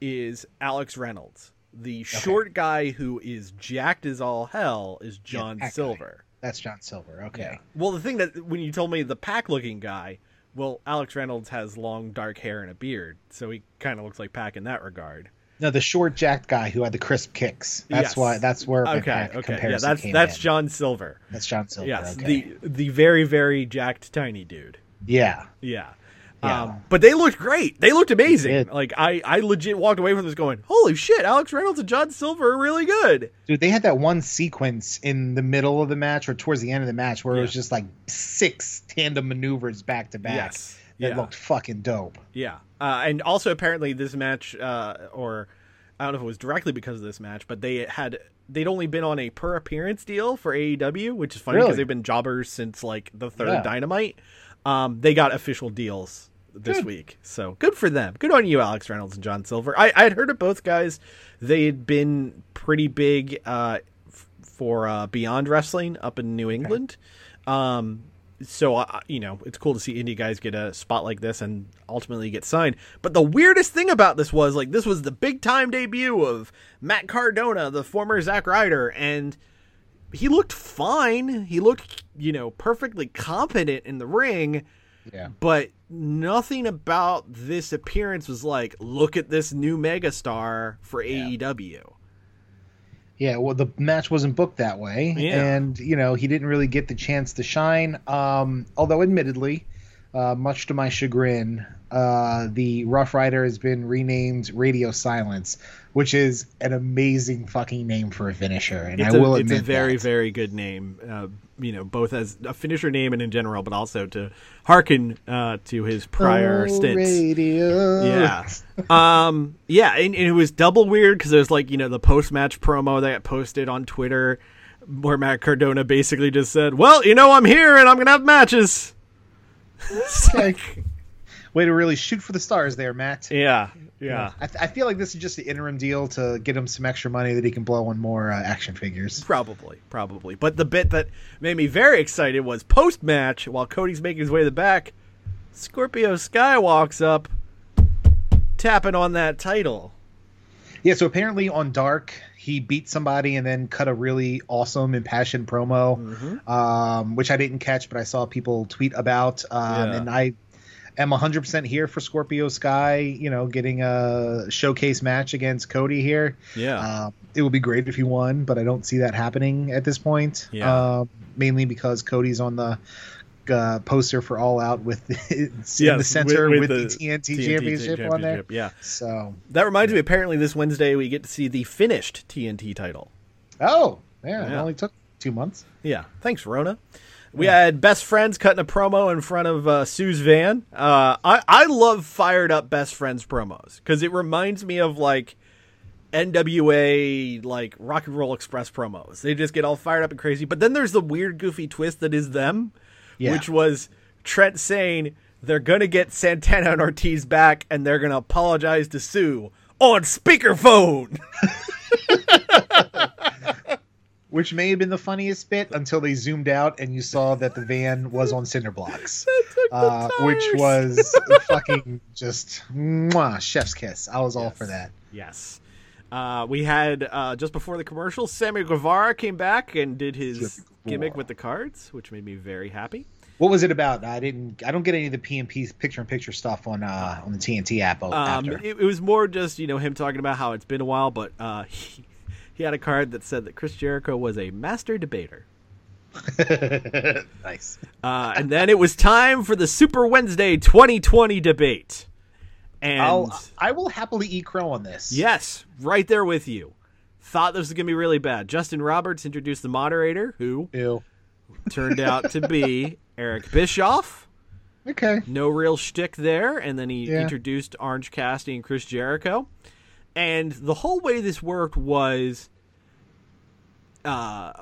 is Alex Reynolds. The short guy who is jacked as all hell is John guy. Silver. That's John Silver. Okay. Well, the thing that when you told me the Pac looking guy, well, Alex Reynolds has long dark hair and a beard, so he kind of looks like Pac in that regard. No, the short jacked guy who had the crisp kicks. That's Yes. why. That's where Okay, Pac okay, yeah, that's that's in. John Silver. That's John Silver. Yes, okay. the the very very jacked tiny dude. yeah. Yeah. Yeah. Um, but they looked great. They looked amazing. did. Like I, I legit walked away from this going, "Holy shit! Alex Reynolds and John Silver are really good." Dude, they had that one sequence in the middle of the match or towards the end of the match where it was just like six tandem maneuvers back to back. Yes. That Yeah. looked fucking dope. Yeah, uh, and also apparently this match, uh, or I don't know if it was directly because of this match, but they had they'd only been on a per appearance deal for AEW, which is funny because Really? they've been jobbers since like the third Yeah. Dynamite. Um, they got official deals this Good. week, so good for them. Good on you, Alex Reynolds and John Silver. I I had heard of both guys. They had been pretty big uh, f- for uh, Beyond Wrestling up in New England. Um, so uh, you know it's cool to see indie guys get a spot like this and ultimately get signed but the weirdest thing about this was like this was the big time debut of matt cardona the former Zack ryder and he looked fine he looked you know perfectly competent in the ring Yeah. but nothing about this appearance was like look at this new megastar for E aew Yeah, well, the match wasn't booked that way, Yeah. and you know he didn't really get the chance to shine. Um, although, admittedly, uh, much to my chagrin, uh, the Rough Ryder has been renamed Radio Silence, which is an amazing fucking name for a finisher. And It's I a, will it's admit a very, that. very good name. Uh, you know, both as a finisher name and in general, but also to hearken uh, to his prior Oh, stints. Radio. Yeah. um. Yeah, and, and it was double weird because there's like you know the post match promo that got posted on Twitter where Matt Cardona basically just said, "Well, you know, I'm here and I'm gonna have matches." It's like, Way to really shoot for the stars there, Matt. yeah, yeah, I, I feel like this is just the interim deal to get him some extra money that he can blow on more uh, action figures. probably, probably. But the bit that made me very excited was post match while Cody's making his way to the back. Scorpio Sky walks up, tapping on that title. Yeah, so apparently on Dark, he beat somebody and then cut a really awesome, impassioned promo, Mm-hmm. um, which I didn't catch, but I saw people tweet about. Um, Yeah. And I am 100% here for Scorpio Sky, you know, getting a showcase match against Cody here. Yeah. Um, it would be great if he won, but I don't see that happening at this point. Yeah. Um, mainly because Cody's on the uh, poster for All Out with the, in Yes, the center with- with, with the, the TNT, championship, on there. Yeah. So, That reminds me, apparently this Wednesday we get to see the finished TNT title. oh, yeah, it only took two months. Yeah. Thanks, Rona. We had best friends cutting a promo in front of uh, Sue's van. Uh, I I love fired up best friends promos because it reminds me of like NWA like Rock and Roll Express promos. They just get all fired up and crazy. But then there's the weird, goofy twist that is them, Yeah. which was Trent saying they're gonna get Santana and Ortiz back and they're gonna apologize to Sue on speakerphone. Which may have been the funniest bit until they zoomed out and you saw that the van was on cinder blocks, uh, which was fucking just mwah, chef's kiss. I was all for that. Yes. Uh, we had uh, just before the commercial, Sammy Guevara came back and did his gimmick with the cards, which made me very happy. What was it about? I didn't. I don't get any of the PMP picture in picture stuff on uh, on the TNT app Um, it, it was more just you know him talking about how it's been a while, but uh, he, he had a card that said that Chris Jericho was a master debater. nice. Uh, and then it was time for the Super Wednesday 2020 debate. And I'll. I will happily eat crow on this. yes, right there with you. Thought this was gonna be really bad. Justin Roberts introduced the moderator, who Ew. turned out to be Eric Bischoff. Okay. No real shtick there, and then he Yeah. introduced Orange Cassidy and Chris Jericho. And the whole way this worked was, uh,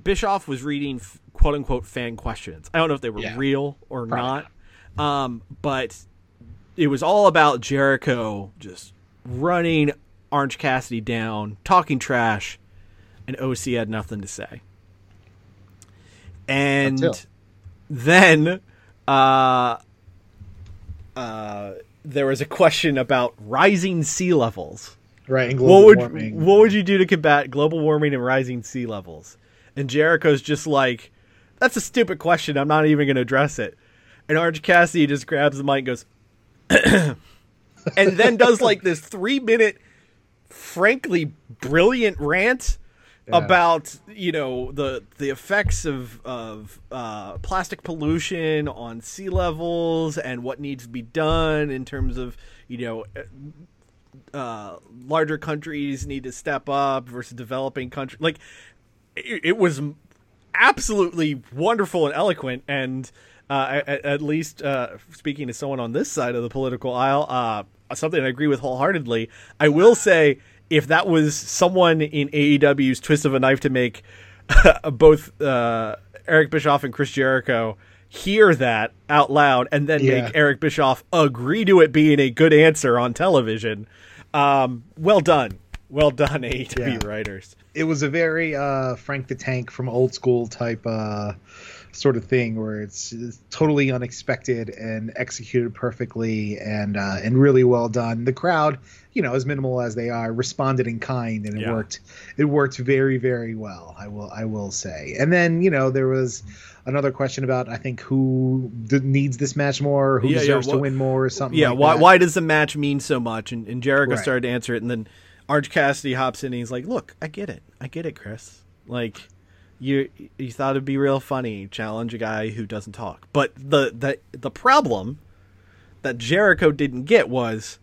Bischoff was reading quote unquote fan questions. I don't know if they were Yeah. real or Probably not, um, but it was all about Jericho just running Orange Cassidy down, talking trash, and OC had nothing to say. And Until. then uh, uh, there was a question about rising sea levels. Right. And global What would warming. what would you do to combat global warming and rising sea levels? And Jericho's just like, "That's a stupid question. I'm not even going to address it." And Orange Cassidy just grabs the mic and goes, and then does like this three minute, frankly brilliant rant about you know the the effects of of uh, plastic pollution on sea levels and what needs to be done in terms of you know uh, larger countries need to step up versus developing countries. Like it, it was absolutely wonderful and eloquent, and uh, at, at least uh, speaking to someone on this side of the political aisle, uh, something I agree with wholeheartedly. I will say, if that was someone in AEW's twist of a knife to make both uh, Eric Bischoff and Chris Jericho hear that out loud and then Yeah. make Eric Bischoff agree to it being a good answer on television, um, well done. Well done, AEW Yeah. writers. it was a very uh, Frank the Tank from old school type uh, sort of thing where it's, it's totally unexpected and executed perfectly and uh, and really well done. The crowd, you know, as minimal as they are, responded in kind and it Yeah. worked. It worked very very well. I will I will say. And then you know there was another question about I think who d- needs this match more, who Yeah, yeah, deserves to win more, or something. Yeah, like why that. why does the match mean so much? And, and Jericho Right. started to answer it, and then Arch Cassidy hops in and he's like, "Look, I get it, I get it, Chris. Like, you you thought it'd be real funny challenge a guy who doesn't talk. But the the the problem that Jericho didn't get was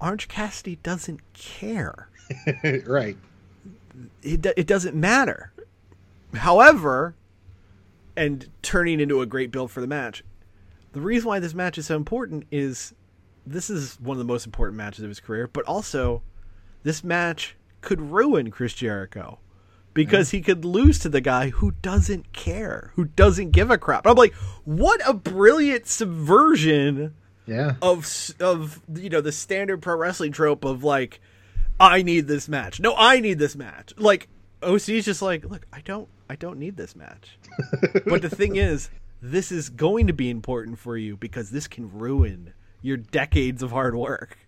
Orange Cassidy doesn't care. right. It it doesn't matter. However, and turning into a great build for the match. The reason why this match is so important is this is one of the most important matches of his career, but also this match could ruin Chris Jericho because he could lose to the guy who doesn't care, who doesn't give a crap. I'm like, what a brilliant subversion Yeah. of of you know the standard pro wrestling trope of like I need this match. No, I need this match. Like OC's just like, look, I don't I don't need this match. but the thing is, this is going to be important for you because this can ruin your decades of hard work.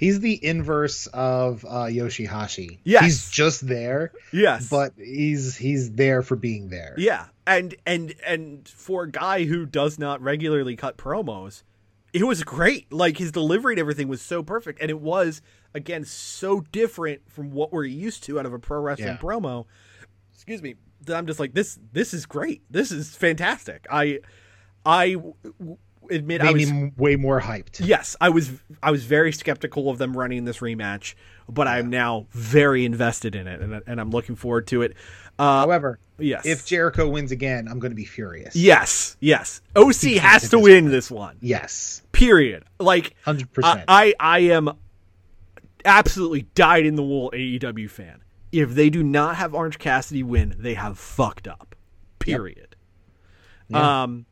He's the inverse of uh, Yoshihashi. Yes. He's just there, Yes. but he's he's there for being there. Yeah, and and and for a guy who does not regularly cut promos, it was great. Like his delivery and everything was so perfect, and it was again so different from what we're used to out of a pro wrestling Yeah. promo. Excuse me. That I'm just like this. This is great. This is fantastic. I I admit I was me way more hyped. yes I was I was very skeptical of them running this rematch, but I'm now very invested in it, and and I'm looking forward to it. Uh, However, yes, if Jericho wins again, I'm going to be furious. Yes, yes. OC has to win this one. Yes. Period. Like hundred percent. I I am absolutely dyed in the wool AEW fan. If they do not have Orange Cassidy win, they have fucked up. Period. Yeah. Um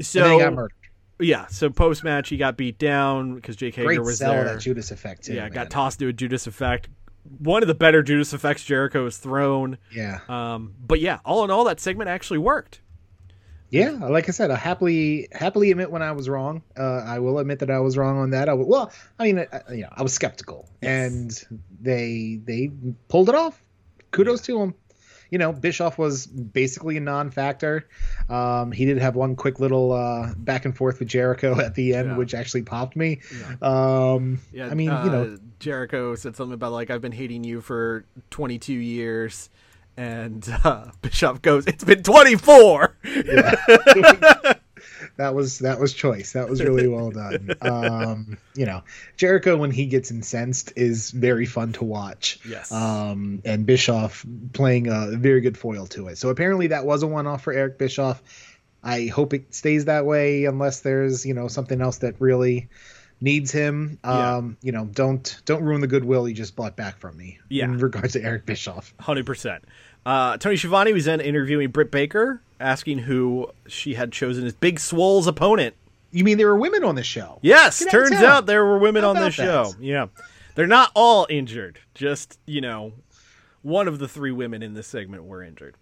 so then he got murdered. Yeah, so post match he got beat down because Jake Hager Great was sell there. that Judas effect too. yeah, man. got tossed to a Judas effect. One of the better Judas effects Jericho has thrown. Yeah. Um, but yeah, all in all, that segment actually worked. Yeah, like I said, I happily happily admit when I was wrong. Uh, I will admit that I was wrong on that. I w- well, I mean, I, you know, I was skeptical, and they they pulled it off. Kudos to them. You know, Bischoff was basically a non-factor. Um, he did have one quick little uh, back and forth with Jericho at the end, Yeah. which actually popped me. Um, Yeah, I mean, uh, you know, Jericho said something about like I've been hating you for 22 years, and uh, Bischoff goes, "It's been 24." that was that was choice. That was really well done. Um, you know, Jericho when he gets incensed is very fun to watch. Yes. Um, and Bischoff playing a very good foil to it. So apparently that was a one-off for Eric Bischoff. I hope it stays that way unless there's you know something else that really needs him. Yeah. Um, you know, don't don't ruin the goodwill you just bought back from me. Yeah. In regards to Eric Bischoff. Hundred percent. Uh, Tony Schiavone was then interviewing Britt Baker, asking who she had chosen as Big Swole's opponent. You mean there were women on the show? Yes, Get turns town. out there were women How on this about show. Yeah, they're not all injured. Just you know, one of the three women in this segment were injured.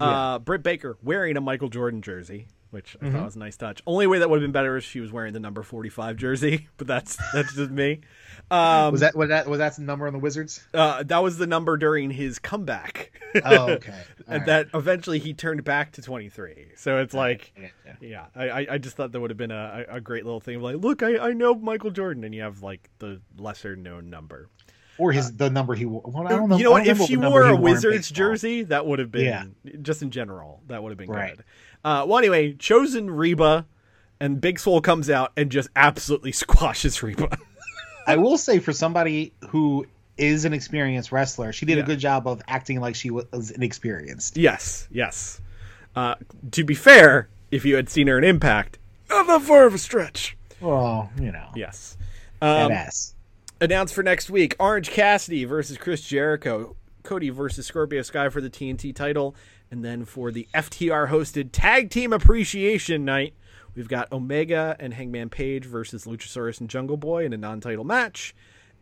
Uh, Britt Baker wearing a Michael Jordan jersey, which I Mm-hmm. thought was a nice touch. Only way that would have been better is she was wearing the number forty-five jersey, but that's that's just me. Um, was that was that was that the number on the Wizards? uh, that was the number during his comeback. Oh, okay. And right. that eventually he turned back to 23 so it's like Yeah, yeah. yeah I, I- just thought that would have been a, a great little thing of like look I, I know michael jordan and you have like the lesser known number or his the number he wore. Well, I don't know. you know what if she wore a wizards jersey that would have been Yeah. just in general that would have been Right. good uh, well anyway chosen reba and Big Swole comes out and just absolutely squashes reba I will say for somebody who is an experienced wrestler, she did Yeah. a good job of acting like she was inexperienced. yes yes uh, to be fair if you had seen her in impact not that far of a stretch Well, you know, yes um, ass. announced for next week Orange Cassidy versus Chris Jericho, Cody versus Scorpio Sky for the TNT title, and then for the FTR hosted Tag Team Appreciation Night, we've got Omega and Hangman Page versus Luchasaurus and Jungle Boy in a non title match,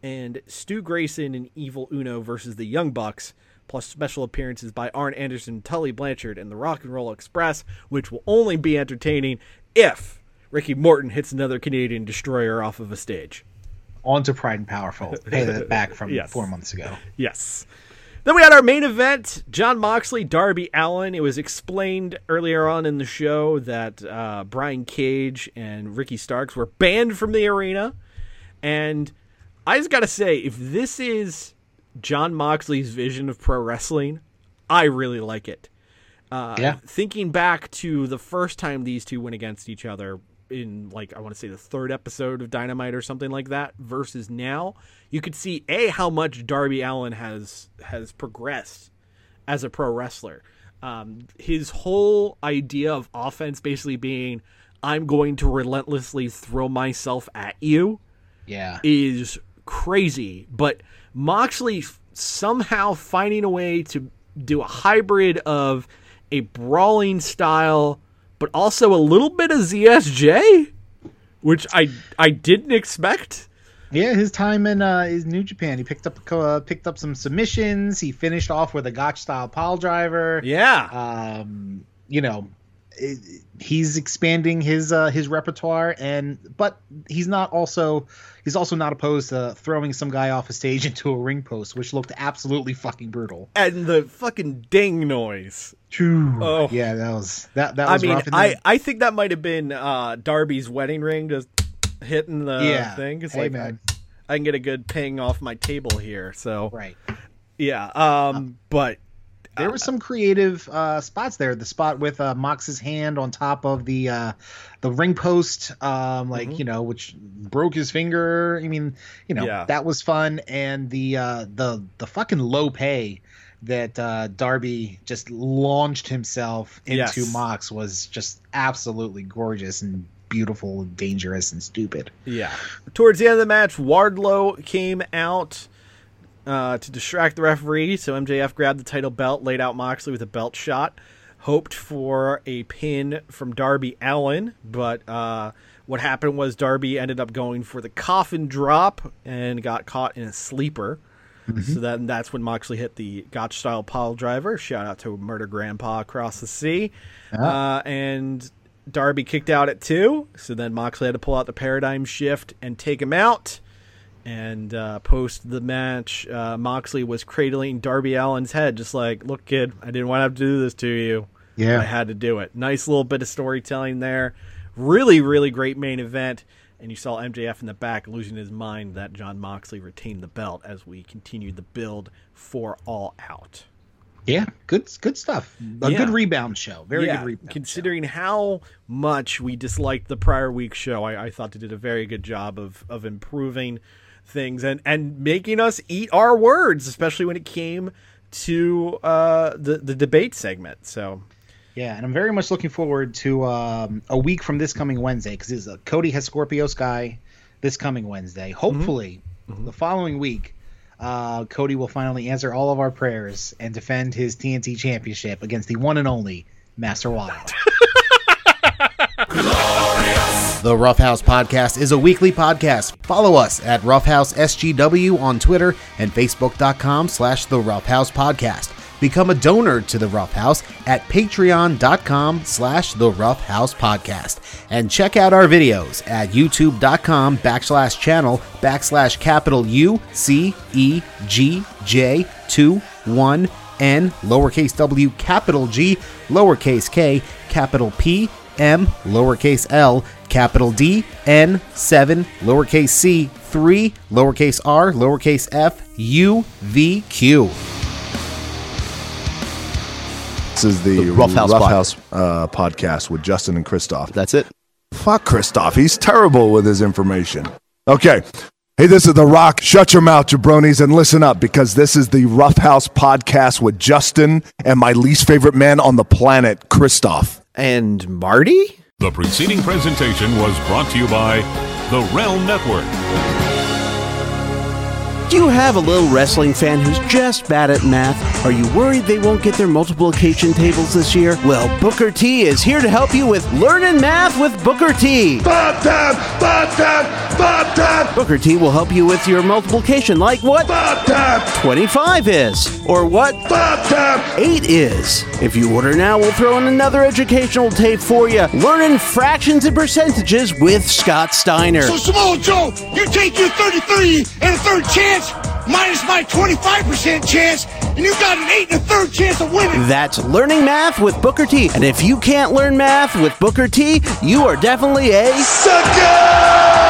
and Stu Grayson and Evil Uno versus the Young Bucks. Plus special appearances by Arn Anderson, Tully Blanchard, and the Rock and Roll Express, which will only be entertaining if Ricky Morton hits another Canadian destroyer off of a stage. On to Pride and Powerful. Pay that back from Yes. four months ago. Yes. Then we had our main event Jon Moxley, Darby Allin. It was explained earlier on in the show that uh, Brian Cage and Ricky Starks were banned from the arena. And I just got to say, if this is Jon Moxley's vision of pro wrestling, I really like it. Uh, Yeah. Thinking back to the first time these two went against each other in like I want to say the third episode of Dynamite or something like that versus now, you could see a how much Darby Allin has has progressed as a pro wrestler. Um, his whole idea of offense basically being I'm going to relentlessly throw myself at you Yeah. is crazy, but Moxley somehow finding a way to do a hybrid of a brawling style, but also a little bit of ZSJ, which I I didn't expect. Yeah, his time in uh, is New Japan, he picked up uh, picked up some submissions. He finished off with a Gotch style pile driver. Yeah, Um, you know, it, he's expanding his uh, his repertoire, and but he's not also he's also not opposed to throwing some guy off a stage into a ring post, which looked absolutely fucking brutal. and the fucking ding noise. Oh. Yeah, that was that that was I mean, rough. I I think that might have been uh, Darby's wedding ring just hitting the Yeah. thing. It's Hey, like man. I, I can get a good ping off my table here. So right. yeah, um, but There were some creative uh, spots there. The spot with uh, Mox's hand on top of the uh, the ring post, um, like Mm-hmm. you know, which broke his finger. I mean, you know, Yeah. that was fun. And the uh, the the fucking low pay that uh, Darby just launched himself into Yes. Mox was just absolutely gorgeous and beautiful, and dangerous and stupid. Yeah. Towards the end of the match, Wardlow came out uh, to distract the referee. So MJF grabbed the title belt, laid out Moxley with a belt shot, hoped for a pin from Darby Allin, but uh, what happened was Darby ended up going for the coffin drop and got caught in a sleeper. So then that's when Moxley hit the Gotch style pile driver. Shout out to Murder Grandpa across the sea. Uh, and Darby kicked out at two. So then Moxley had to pull out the paradigm shift and take him out. And uh, post the match, uh, Moxley was cradling Darby Allin's head, just like, "Look, kid, I didn't want to have to do this to you. Yeah. I had to do it." Nice little bit of storytelling there. Really, really great main event. And you saw MJF in the back losing his mind that Jon Moxley retained the belt as we continued the build for All Out. Yeah, good good stuff. A Yeah. good rebound show. Very yeah, good rebound. show. considering how much we disliked the prior week's show, I, I thought they did a very good job of of improving things and and making us eat our words, especially when it came to uh, the the debate segment. So Yeah, and I'm very much looking forward to um, a week from this coming Wednesday because uh, Cody has Scorpio Sky this coming Wednesday. Hopefully, the following week, uh, Cody will finally answer all of our prayers and defend his TNT Championship against the one and only Master Wild. The Roughhouse Podcast is a weekly podcast. Follow us at Roughhouse SGW on Twitter and Facebook.com slash The Roughhouse Podcast. Become a donor to The Roughhouse at Patreon.com slash The Roughhouse Podcast. And check out our videos at YouTube.com backslash channel backslash capital U C E G J 2 1 N lowercase w capital G lowercase k capital P M lowercase l capital D N 7 lowercase c 3 lowercase r lowercase f U V Q. This is the, The Rough House Rough House uh, podcast with Justin and Christoff. That's it. Fuck Christoff. He's terrible with his information. Okay. Hey, this is The Rock. Shut your mouth, jabronis, and listen up because this is the Rough House podcast with Justin and my least favorite man on the planet, Christoff. And Marty? The preceding presentation was brought to you by the Realm Network. Do you have a little wrestling fan who's just bad at math? Are you worried they won't get their multiplication tables this year? Well, Booker T is here to help you with learning math with Booker T. Bob time! Bob time! Bob time! Booker T will help you with your multiplication, like what Bob time! 25 is, or what Bob time! 8 is. If you order now, we'll throw in another educational tape for you. Learning fractions and percentages with Scott Steiner. So Samoa Joe, you take your 33 and a third chance minus my 25% chance, and you got an 8 and a third chance of winning. That's Learning Math with Booker T. And if you can't learn math with Booker T, you are definitely a Sucker!